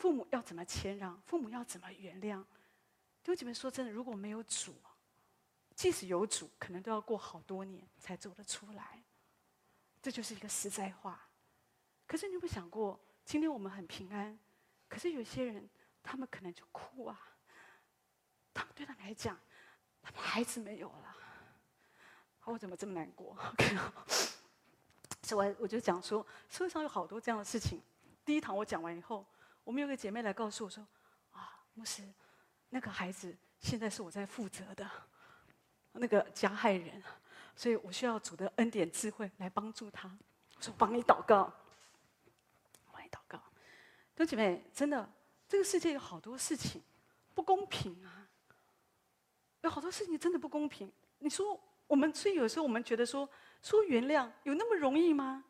父母要怎么谦让？父母要怎么原谅？弟兄姐妹说真的，如果没有主，即使有主，可能都要过好多年才走得出来。这就是一个实在话，可是你有没有想过，今天我们很平安，可是有些人他们可能就哭啊，他们对他们来讲，他们孩子没有了，我怎么这么难过？OK，所以我我就讲说，社会上有好多这样的事情。第一堂我讲完以后，我们有个姐妹来告诉我说，啊，牧师，那个孩子现在是我在负责的，那个加害人。所以我需要主的恩典智慧来帮助他。我说：“帮你祷告，帮你祷告。”弟姐妹，真的，这个世界有好多事情不公平啊！有好多事情真的不公平。你说我们，所以有时候我们觉得说说原谅有那么容易吗？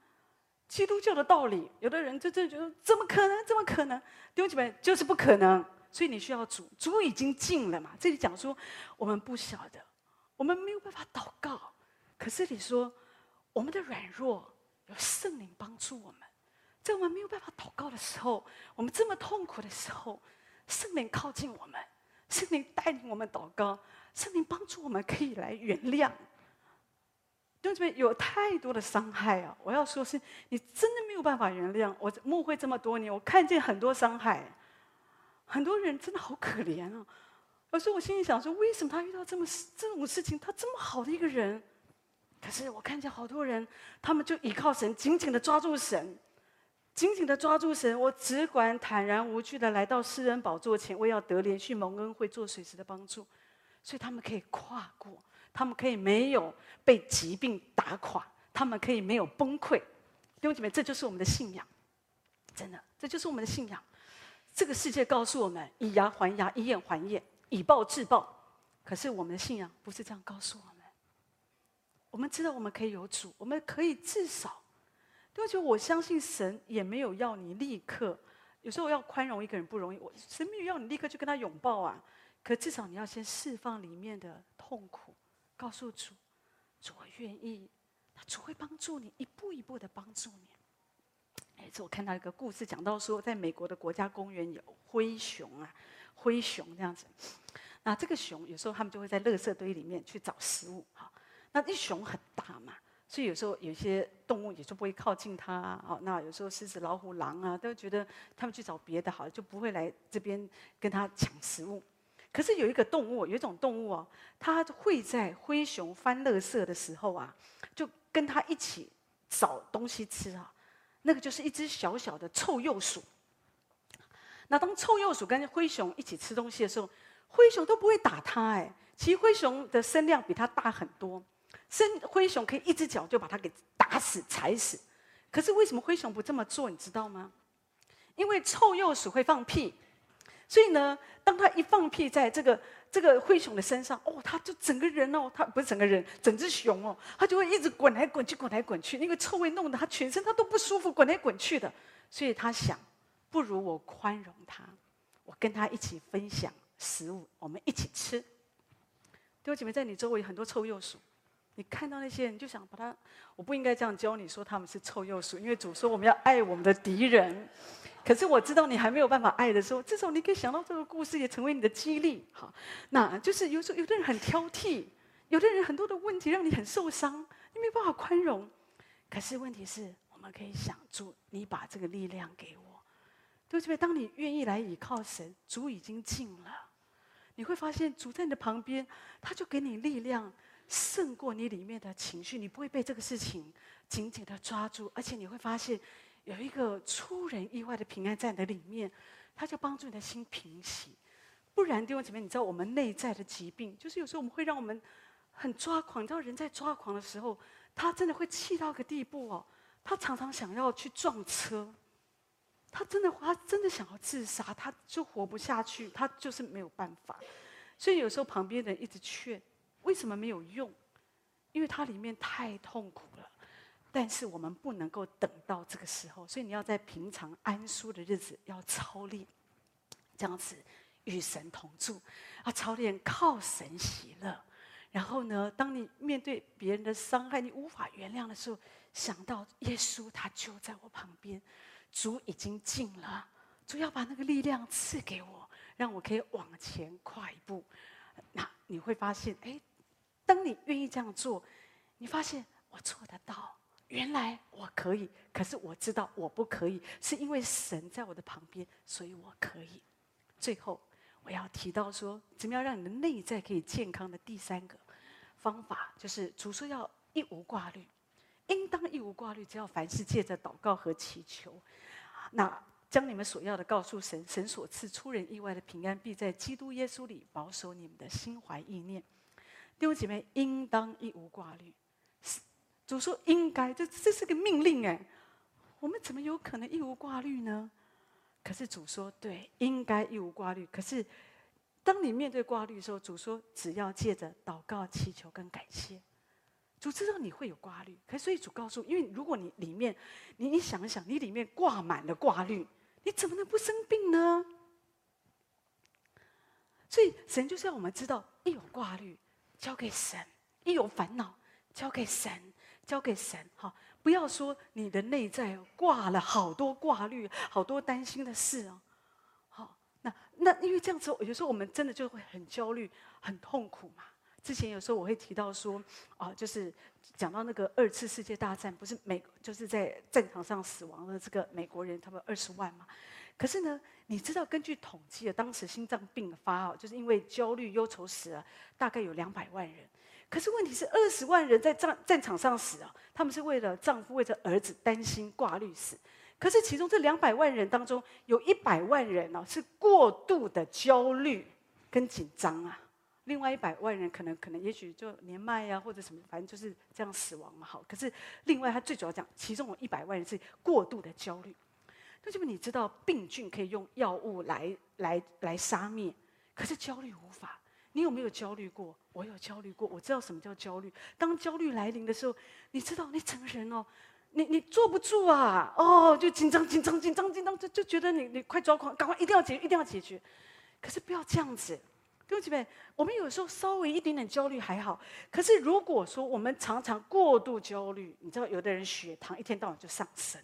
基督教的道理，有的人就真的觉得怎么可能？怎么可能？弟兄姐妹，就是不可能。所以你需要主，主已经尽了嘛。这里讲说我们不晓得，我们没有办法祷告。可是你说，我们的软弱有圣灵帮助我们，在我们没有办法祷告的时候，我们这么痛苦的时候，圣灵靠近我们，圣灵带领我们祷告，圣灵帮助我们可以来原谅。因为这边有太多的伤害啊！我要说是，你真的没有办法原谅。我牧会这么多年，我看见很多伤害，很多人真的好可怜啊！有时候我心里想说，为什么他遇到这么这种事情，他这么好的一个人？可是我看见好多人，他们就依靠神，紧紧的抓住神，紧紧的抓住神。我只管坦然无惧的来到施恩宝座前，我要得连续蒙恩惠，做随时的帮助。所以他们可以跨过，他们可以没有被疾病打垮，他们可以没有崩溃。弟兄姐妹，这就是我们的信仰，真的，这就是我们的信仰。这个世界告诉我们以牙还牙，以眼还眼，以暴制暴。可是我们的信仰不是这样告诉我们。我们知道我们可以有主，我们可以至少，而且我相信神也没有要你立刻。有时候要宽容一个人不容易，我神没有要你立刻去跟他拥抱啊。可至少你要先释放里面的痛苦，告诉主，主我愿意，主会帮助你，一步一步的帮助你。哎，这我看到一个故事，讲到说，在美国的国家公园有灰熊啊。灰熊这样子。那这个熊有时候他们就会在垃圾堆里面去找食物，哈。那一熊很大嘛，所以有时候有些动物也就不会靠近它啊。哦，那有时候狮子、老虎、狼啊，都觉得他们去找别的好，就不会来这边跟它抢食物。可是有一个动物，有一种动物哦，它会在灰熊翻垃圾的时候啊，就跟它一起找东西吃啊。那个就是一只小小的臭鼬鼠。那当臭鼬鼠跟灰熊一起吃东西的时候，灰熊都不会打它哎。其实灰熊的身量比它大很多，身灰熊可以一只脚就把它给打死、踩死。可是为什么灰熊不这么做？你知道吗？因为臭鼬鼠会放屁。所以呢，当他一放屁在这个这个灰熊的身上，哦，他就整个人哦，他不是整个人，整只熊哦，他就会一直滚来滚去，滚来滚去，那个臭味弄得他全身他都不舒服，滚来滚去的。所以他想，不如我宽容他，我跟他一起分享食物，我们一起吃。弟兄姐妹，在你周围很多臭鼬鼠，你看到那些人就想把他，我不应该这样教你说他们是臭鼬鼠，因为主说我们要爱我们的敌人。可是我知道你还没有办法爱的时候，至少你可以想到这个故事，也成为你的激励。好，那就是有时候有的人很挑剔，有的人很多的问题让你很受伤，你没有办法宽容。可是问题是，我们可以想主，你把这个力量给我，对不对？当你愿意来倚靠神，主已经尽了，你会发现主在你的旁边，他就给你力量，胜过你里面的情绪，你不会被这个事情紧紧的抓住，而且你会发现。有一个出人意外的平安在你的里面，它就帮助你的心平息。不然弟兄姐妹，你知道我们内在的疾病，就是有时候我们会让我们很抓狂。你知道人在抓狂的时候，他真的会气到一个地步哦，他常常想要去撞车，他真的他真的想要自杀，他就活不下去，他就是没有办法。所以有时候旁边的人一直劝，为什么没有用？因为他里面太痛苦了。但是我们不能够等到这个时候，所以你要在平常安舒的日子要操练，这样子与神同住，啊，操练靠神喜乐。然后呢，当你面对别人的伤害，你无法原谅的时候，想到耶稣他就在我旁边，主已经近了，主要把那个力量赐给我，让我可以往前跨一步。那你会发现，哎，当你愿意这样做，你发现我做得到。原来我可以，可是我知道我不可以，是因为神在我的旁边，所以我可以。最后，我要提到说，怎么样让你的内在可以健康的第三个方法，就是主说要一无挂虑，应当一无挂虑，只要凡事借着祷告和祈求，那将你们所要的告诉神，神所赐出人意外的平安，必在基督耶稣里保守你们的心怀意念。弟兄姐妹，应当一无挂虑。主说应该，这这是个命令哎，我们怎么有可能一无挂虑呢？可是主说对，应该一无挂虑。可是当你面对挂虑的时候，主说只要借着祷告、祈求跟感谢，主知道你会有挂虑。可所以主告诉，因为如果你里面，你你想想，你里面挂满了挂虑，你怎么能不生病呢？所以神就是要我们知道，一有挂虑交给神，一有烦恼交给神。交给神，哈，不要说你的内在挂了好多挂虑、好多担心的事哦。好，那那因为这样子，有时候我们真的就会很焦虑、很痛苦嘛。之前有时候我会提到说，啊，就是讲到那个二次世界大战，不是美就是在战场上死亡的这个美国人，他们二十万嘛。可是呢，你知道根据统计啊，当时心脏病发啊，就是因为焦虑、忧愁死了大概有两百万人。可是问题是，二十万人在战战场上死啊，他们是为了丈夫、为了儿子担心挂绿死。可是其中这两百万人当中，有一百万人呢是过度的焦虑跟紧张啊。另外一百万人可能可能也许就年迈呀、啊，或者什么，反正就是这样死亡嘛。好，可是另外他最主要讲，其中有一百万人是过度的焦虑。那就是你知道，病菌可以用药物来来来杀灭，可是焦虑无法。你有没有焦虑过？我有焦虑过，我知道什么叫焦虑。当焦虑来临的时候，你知道你整个人哦，你你坐不住啊，哦，就紧张紧张紧张紧张，就就觉得你你快抓狂，赶快一定要解决，一定要解决。可是不要这样子，弟兄姐妹，我们有时候稍微一点点焦虑还好，可是如果说我们常常过度焦虑，你知道有的人血糖一天到晚就上升，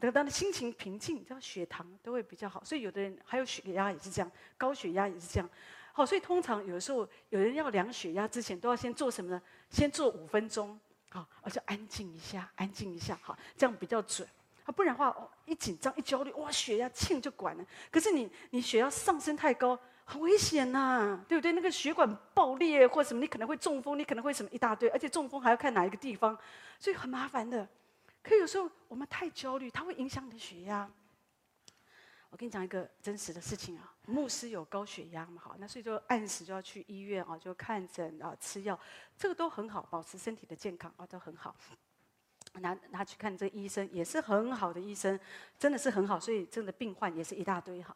等到的心情平静，这样血糖都会比较好。所以有的人还有血压也是这样，高血压也是这样。好，所以通常有的时候有人要量血压之前，都要先做什么呢？先做五分钟，好，而且安静一下，安静一下，好，这样比较准。啊，不然的话，哦，一紧张一焦虑，哇，血压庆就管了。可是你你血压上升太高，很危险呐，对不对？那个血管爆裂或什么，你可能会中风，你可能会什么一大堆，而且中风还要看哪一个地方，所以很麻烦的。可有时候我们太焦虑，它会影响你的血压。我跟你讲一个真实的事情啊，牧师有高血压嘛，好，那所以就按时就要去医院啊，就看诊啊，吃药，这个都很好，保持身体的健康啊，都很好。拿拿去看这个医生，也是很好的医生，真的是很好，所以真的病患也是一大堆哈。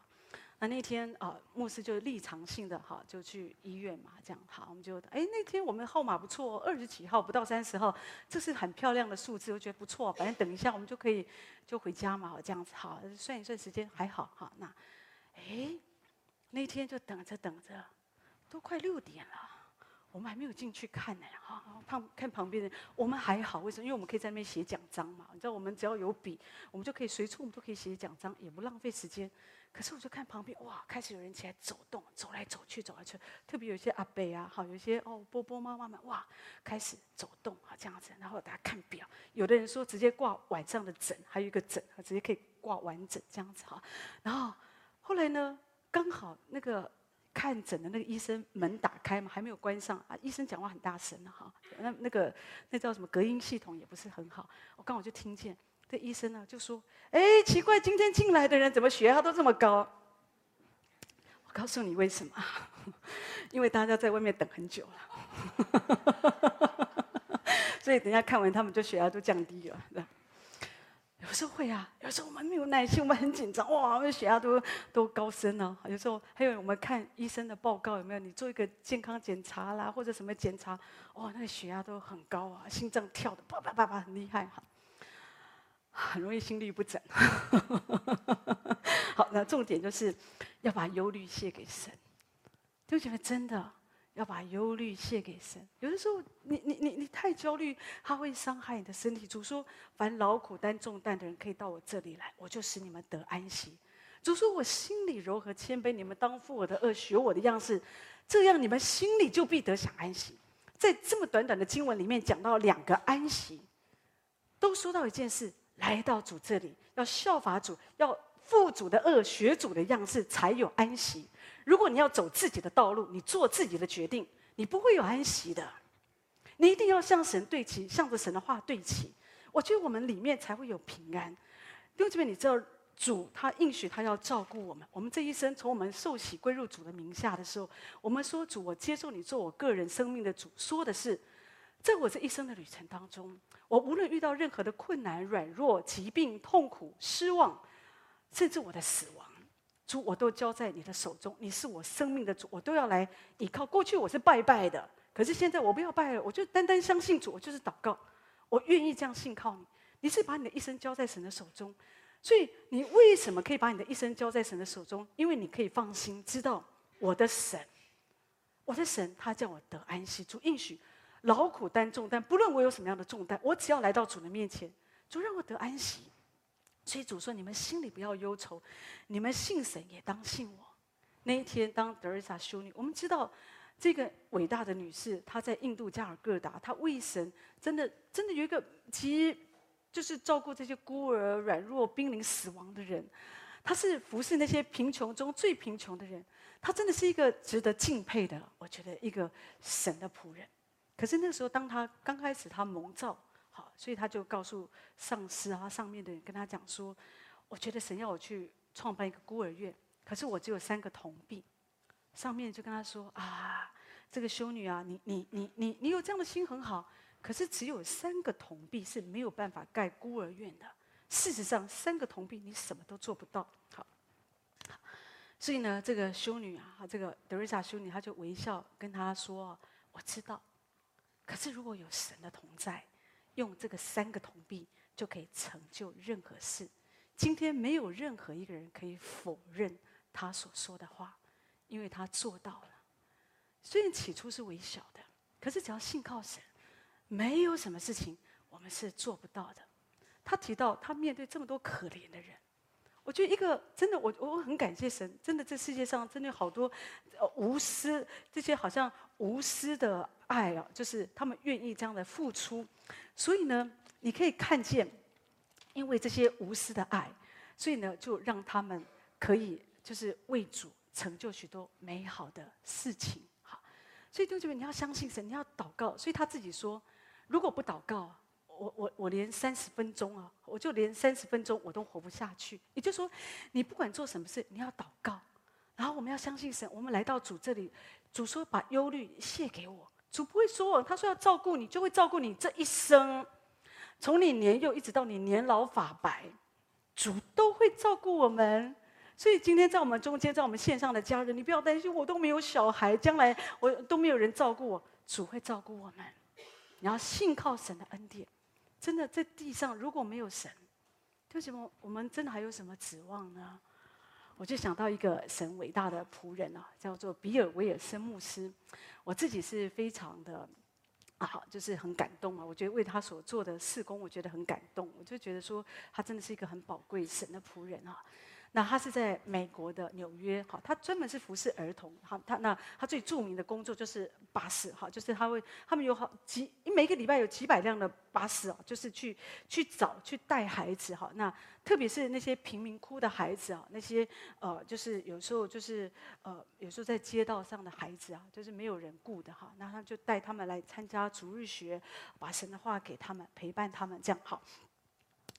那那天啊，牧师就立场性的哈，就去医院嘛，这样好，我们就哎那天我们号码不错，二十几号不到三十号，这是很漂亮的数字，我觉得不错，反正等一下我们就可以就回家嘛，这样子好，算一算时间还好哈。那哎那天就等着等着，都快六点了。我们还没有进去看呢，哈，旁看旁边人，我们还好，为什么？因为我们可以在那边写奖章嘛。你知道，我们只要有笔，我们就可以随处，我们都可以写奖章，也不浪费时间。可是我就看旁边，哇，开始有人起来走动，走来走去，走来走去。特别有些阿伯啊，好，有些哦波波妈妈们，哇，开始走动啊，这样子。然后大家看表，有的人说直接挂晚上的诊，还有一个诊，直接可以挂完整这样子哈。然后后来呢，刚好那个。看诊的那个医生门打开嘛，还没有关上啊。医生讲话很大声哈，那那个那叫什么隔音系统也不是很好。我刚好就听见这医生呢就说：“哎，奇怪，今天进来的人怎么血压都这么高？”我告诉你为什么？因为大家在外面等很久了，所以等下看完他们就血压都降低了。有时候会啊，有时候我们没有耐心，我们很紧张，哇，我们血压都都高升了。有时候还有我们看医生的报告有没有？你做一个健康检查啦，或者什么检查，哇，那个血压都很高啊，心脏跳的啪啪啪啪很厉害哈，很容易心律不整。好，那重点就是要把忧虑卸给神，就觉得真的。要把忧虑卸给神。有的时候你，你你你太焦虑，它会伤害你的身体。主说：“凡劳苦担重担的人，可以到我这里来，我就使你们得安息。”主说：“我心里柔和谦卑，你们当负我的轭，学我的样式，这样你们心里就必得享安息。”在这么短短的经文里面讲到两个安息，都说到一件事：来到主这里，要效法主，要负主的轭，学主的样式，才有安息。如果你要走自己的道路，你做自己的决定，你不会有安息的。你一定要向神对齐，向着神的话对齐。我觉得我们里面才会有平安。弟兄姊妹，你知道主他应许他要照顾我们。我们这一生从我们受洗归入主的名下的时候，我们说主，我接受你做我个人生命的主，说的是，在我这一生的旅程当中，我无论遇到任何的困难、软弱、疾病、痛苦、失望，甚至我的死亡。主，我都交在你的手中。你是我生命的主，我都要来依靠。过去我是拜拜的，可是现在我不要拜了，我就单单相信主，我就是祷告，我愿意这样信靠你。你是把你的一生交在神的手中，所以你为什么可以把你的一生交在神的手中？因为你可以放心知道我的神，我的神他叫我得安息。主应许劳苦担重担，不论我有什么样的重担，我只要来到主的面前，主让我得安息。所以主说：“你们心里不要忧愁，你们信神也当信我。”那一天，当德瑞莎修女，我们知道这个伟大的女士，她在印度加尔各答，她为神真的真的有一个其实就是照顾这些孤儿、软弱、濒临死亡的人。她是服侍那些贫穷中最贫穷的人，她真的是一个值得敬佩的，我觉得一个神的仆人。可是那个时候，当她刚开始，她蒙召。好，所以他就告诉上司啊，上面的人跟他讲说：“我觉得神要我去创办一个孤儿院，可是我只有三个铜币。”上面就跟他说：“啊，这个修女啊，你你你你你有这样的心很好，可是只有三个铜币是没有办法盖孤儿院的。事实上，三个铜币你什么都做不到。”好，所以呢，这个修女啊，这个德瑞莎修女，她就微笑跟他说：“我知道，可是如果有神的同在。”用这个三个铜币就可以成就任何事。今天没有任何一个人可以否认他所说的话，因为他做到了。虽然起初是微小的，可是只要信靠神，没有什么事情我们是做不到的。他提到他面对这么多可怜的人，我觉得一个真的，我我很感谢神，真的这世界上真的有好多呃无私这些好像无私的爱啊，就是他们愿意这样的付出，所以呢，你可以看见，因为这些无私的爱，所以呢，就让他们可以就是为主成就许多美好的事情。好，所以弟兄姐妹，你要相信神，你要祷告。所以他自己说，如果不祷告，我我我连三十分钟啊，我就连三十分钟我都活不下去。也就是说，你不管做什么事，你要祷告，然后我们要相信神。我们来到主这里，主说把忧虑卸给我。主不会说，他说要照顾你，就会照顾你这一生。从你年幼一直到你年老发白，主都会照顾我们。所以今天在我们中间，在我们线上的家人，你不要担心，我都没有小孩，将来我都没有人照顾我，主会照顾我们。你要信靠神的恩典。真的在地上如果没有神，为什么我们真的还有什么指望呢？我就想到一个神伟大的仆人啊，叫做比尔威尔森牧师。我自己是非常的。啊，就是很感动啊！我觉得为他所做的事工，我觉得很感动。我就觉得说，他真的是一个很宝贵神的仆人啊。那他是在美国的纽约，哈，他专门是服侍儿童，哈，他那他最著名的工作就是巴士，哈，就是他会，他们有好几，每个礼拜有几百辆的巴士啊，就是去去找去带孩子，哈，那特别是那些贫民窟的孩子啊，那些呃，就是有时候就是呃，有时候在街道上的孩子啊，就是没有人顾的哈，那他就带他们来参加逐日学，把神的话给他们，陪伴他们，这样好。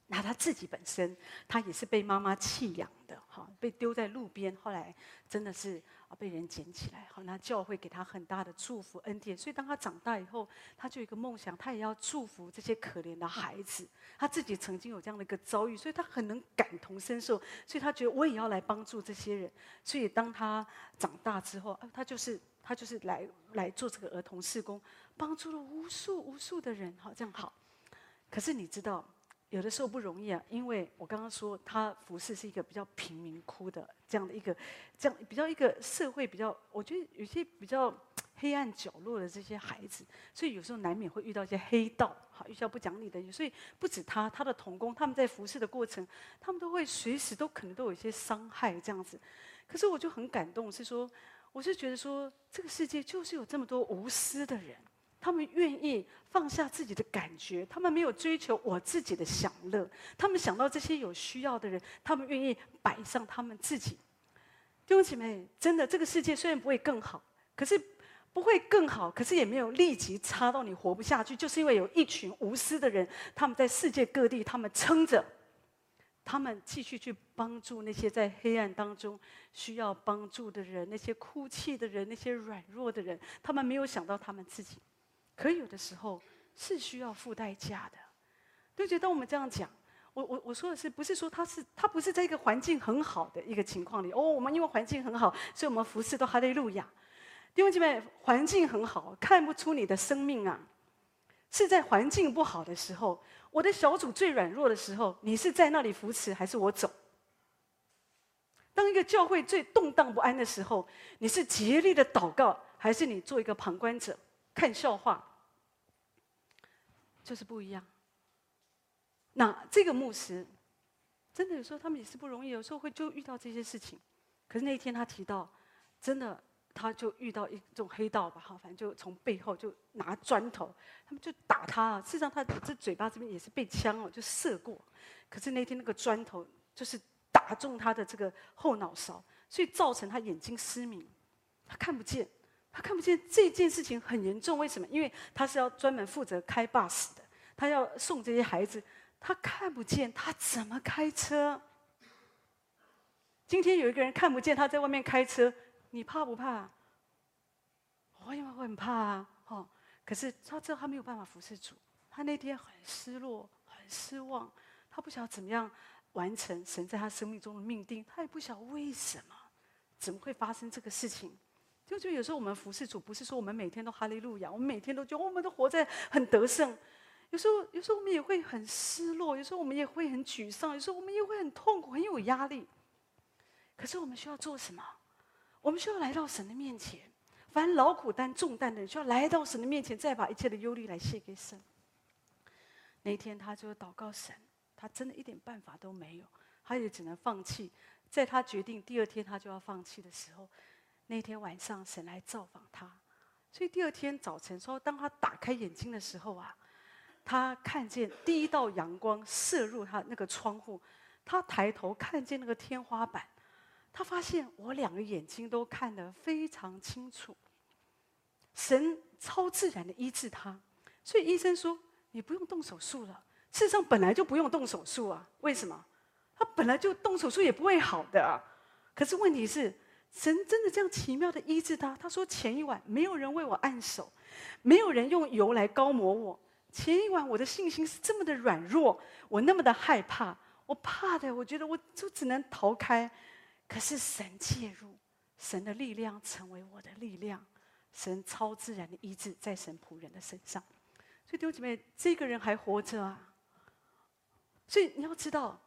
那他自己本身，他也是被妈妈弃养的，哈，被丢在路边，后来真的是啊被人捡起来，好，那教会给他很大的祝福恩典，所以当他长大以后，他就有一个梦想，他也要祝福这些可怜的孩子。他自己曾经有这样的一个遭遇，所以他很能感同身受，所以他觉得我也要来帮助这些人。所以当他长大之后，他就是他就是来来做这个儿童事工，帮助了无数无数的人，好，这样好。可是你知道？有的时候不容易啊，因为我刚刚说他服侍是一个比较贫民窟的这样的一个，这样比较一个社会比较，我觉得有些比较黑暗角落的这些孩子，所以有时候难免会遇到一些黑道，哈，遇到不讲理的人。所以不止他，他的同工，他们在服侍的过程，他们都会随时都可能都有一些伤害这样子。可是我就很感动，是说，我是觉得说，这个世界就是有这么多无私的人。他们愿意放下自己的感觉，他们没有追求我自己的享乐，他们想到这些有需要的人，他们愿意摆上他们自己。弟兄姐妹，真的，这个世界虽然不会更好，可是不会更好，可是也没有立即差到你活不下去，就是因为有一群无私的人，他们在世界各地，他们撑着，他们继续去帮助那些在黑暗当中需要帮助的人，那些哭泣的人，那些软弱的人，他们没有想到他们自己。可有的时候是需要付代价的，对，觉得当我们这样讲，我我我说的是，不是说他是他不是在一个环境很好的一个情况里哦，我们因为环境很好，所以我们服侍都哈利路亚。弟兄姐妹，环境很好，看不出你的生命啊，是在环境不好的时候，我的小组最软弱的时候，你是在那里扶持，还是我走？当一个教会最动荡不安的时候，你是竭力的祷告，还是你做一个旁观者？看笑话，就是不一样。那这个牧师，真的有时候他们也是不容易，有时候会就遇到这些事情。可是那一天他提到，真的他就遇到一种黑道吧，哈，反正就从背后就拿砖头，他们就打他。事实上他这嘴巴这边也是被枪哦，就射过。可是那天那个砖头就是打中他的这个后脑勺，所以造成他眼睛失明，他看不见。他看不见这件事情很严重，为什么？因为他是要专门负责开 bus 的，他要送这些孩子，他看不见，他怎么开车？今天有一个人看不见，他在外面开车，你怕不怕？我因为我很怕啊，哦，可是他知道他没有办法服侍主，他那天很失落，很失望，他不晓得怎么样完成神在他生命中的命定，他也不晓得为什么，怎么会发生这个事情。就就有时候我们服侍主，不是说我们每天都哈利路亚，我们每天都觉得我们都活在很得胜。有时候，有时候我们也会很失落，有时候我们也会很沮丧，有时候我们也会很痛苦，很有压力。可是我们需要做什么？我们需要来到神的面前。凡劳苦担重担的人，需要来到神的面前，再把一切的忧虑来卸给神。那一天，他就祷告神，他真的一点办法都没有，他也只能放弃。在他决定第二天他就要放弃的时候，那天晚上神来造访他，所以第二天早晨说，当他打开眼睛的时候啊，他看见第一道阳光射入他那个窗户，他抬头看见那个天花板，他发现我两个眼睛都看得非常清楚。神超自然的医治他，所以医生说，你不用动手术了。事实上本来就不用动手术啊，为什么？他本来就动手术也不会好的。可是问题是，神真的这样奇妙的医治他。他说前一晚没有人为我按手，没有人用油来膏抹我。前一晚我的信心是这么的软弱，我那么的害怕，我怕的，我觉得我就只能逃开。可是神介入，神的力量成为我的力量。神超自然的医治在神仆人的身上，所以弟兄姐妹，这个人还活着啊！所以你要知道，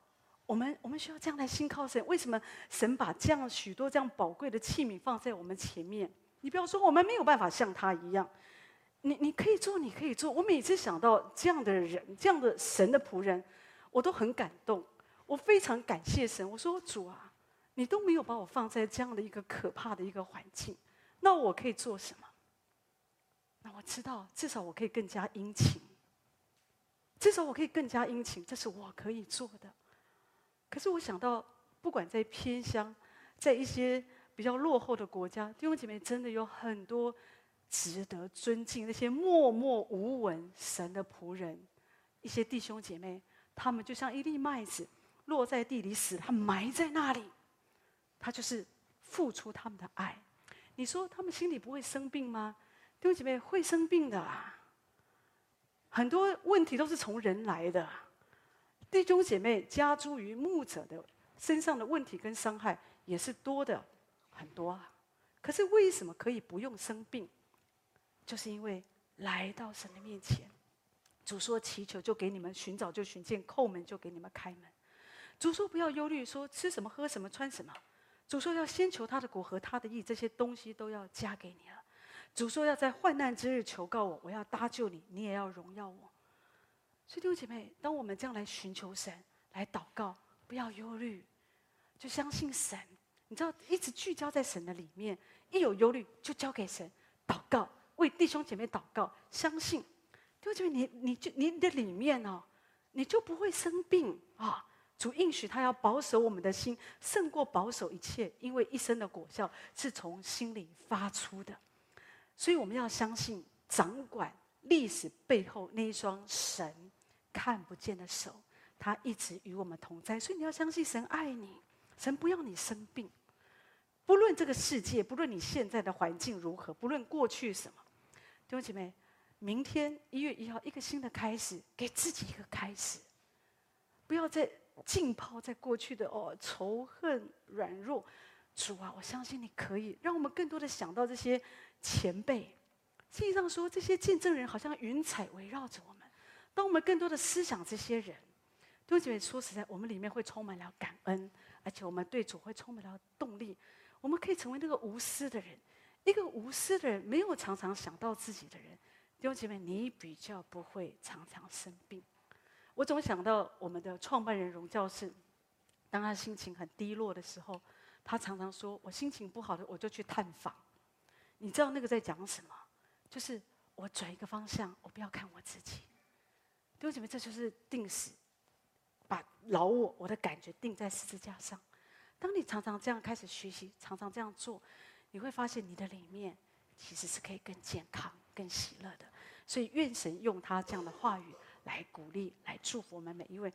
我们我们需要这样来信靠神。为什么神把这样许多这样宝贵的器皿放在我们前面？你不要说我们没有办法像他一样，你你可以做，你可以做。我每次想到这样的人，这样的神的仆人，我都很感动。我非常感谢神。我说主啊，你都没有把我放在这样的一个可怕的一个环境。那我可以做什么？那我知道，至少我可以更加殷勤。至少我可以更加殷勤，这是我可以做的。可是我想到，不管在偏乡，在一些比较落后的国家，弟兄姐妹真的有很多值得尊敬那些默默无闻神的仆人，一些弟兄姐妹，他们就像一粒麦子落在地里死，他埋在那里，他就是付出他们的爱。你说他们心里不会生病吗？弟兄姐妹会生病的啊，很多问题都是从人来的。弟兄姐妹加诸于牧者的身上的问题跟伤害也是多的很多啊。可是为什么可以不用生病？就是因为来到神的面前，主说祈求就给你们，寻找就寻见，叩门就给你们开门。主说不要忧虑，说吃什么喝什么穿什么。主说要先求他的果和他的意，这些东西都要加给你了。主说要在患难之日求告我，我要搭救你，你也要荣耀我。所以弟兄姐妹，当我们这样来寻求神，来祷告，不要忧虑，就相信神。你知道，一直聚焦在神的里面，一有忧虑就交给神，祷告，为弟兄姐妹祷告，相信弟兄姐妹，你你就你的里面哦，你就不会生病啊。主应许他要保守我们的心，胜过保守一切，因为一生的果效是从心里发出的。所以我们要相信，掌管历史背后那一双神看不见的手，他一直与我们同在。所以你要相信神爱你，神不要你生病。不论这个世界，不论你现在的环境如何，不论过去什么，弟兄姐妹，明天一月一号一个新的开始，给自己一个开始，不要再。浸泡在过去的哦，仇恨、软弱，主啊，我相信你可以让我们更多的想到这些前辈。实际上说，这些见证人好像云彩围绕着我们。当我们更多的思想这些人，弟兄姐妹，说实在，我们里面会充满了感恩，而且我们对主会充满了动力。我们可以成为那个无私的人，一个无私的人，没有常常想到自己的人。弟兄姐妹，你比较不会常常生病。我总想到我们的创办人荣教士，当他心情很低落的时候，他常常说：“我心情不好的，我就去探访。”你知道那个在讲什么？就是我转一个方向，我不要看我自己。弟兄姐妹，这就是定死，把老我我的感觉定在十字架上。当你常常这样开始学习，常常这样做，你会发现你的里面其实是可以更健康、更喜乐的。所以愿神用他这样的话语。来鼓励，来祝福我们每一位。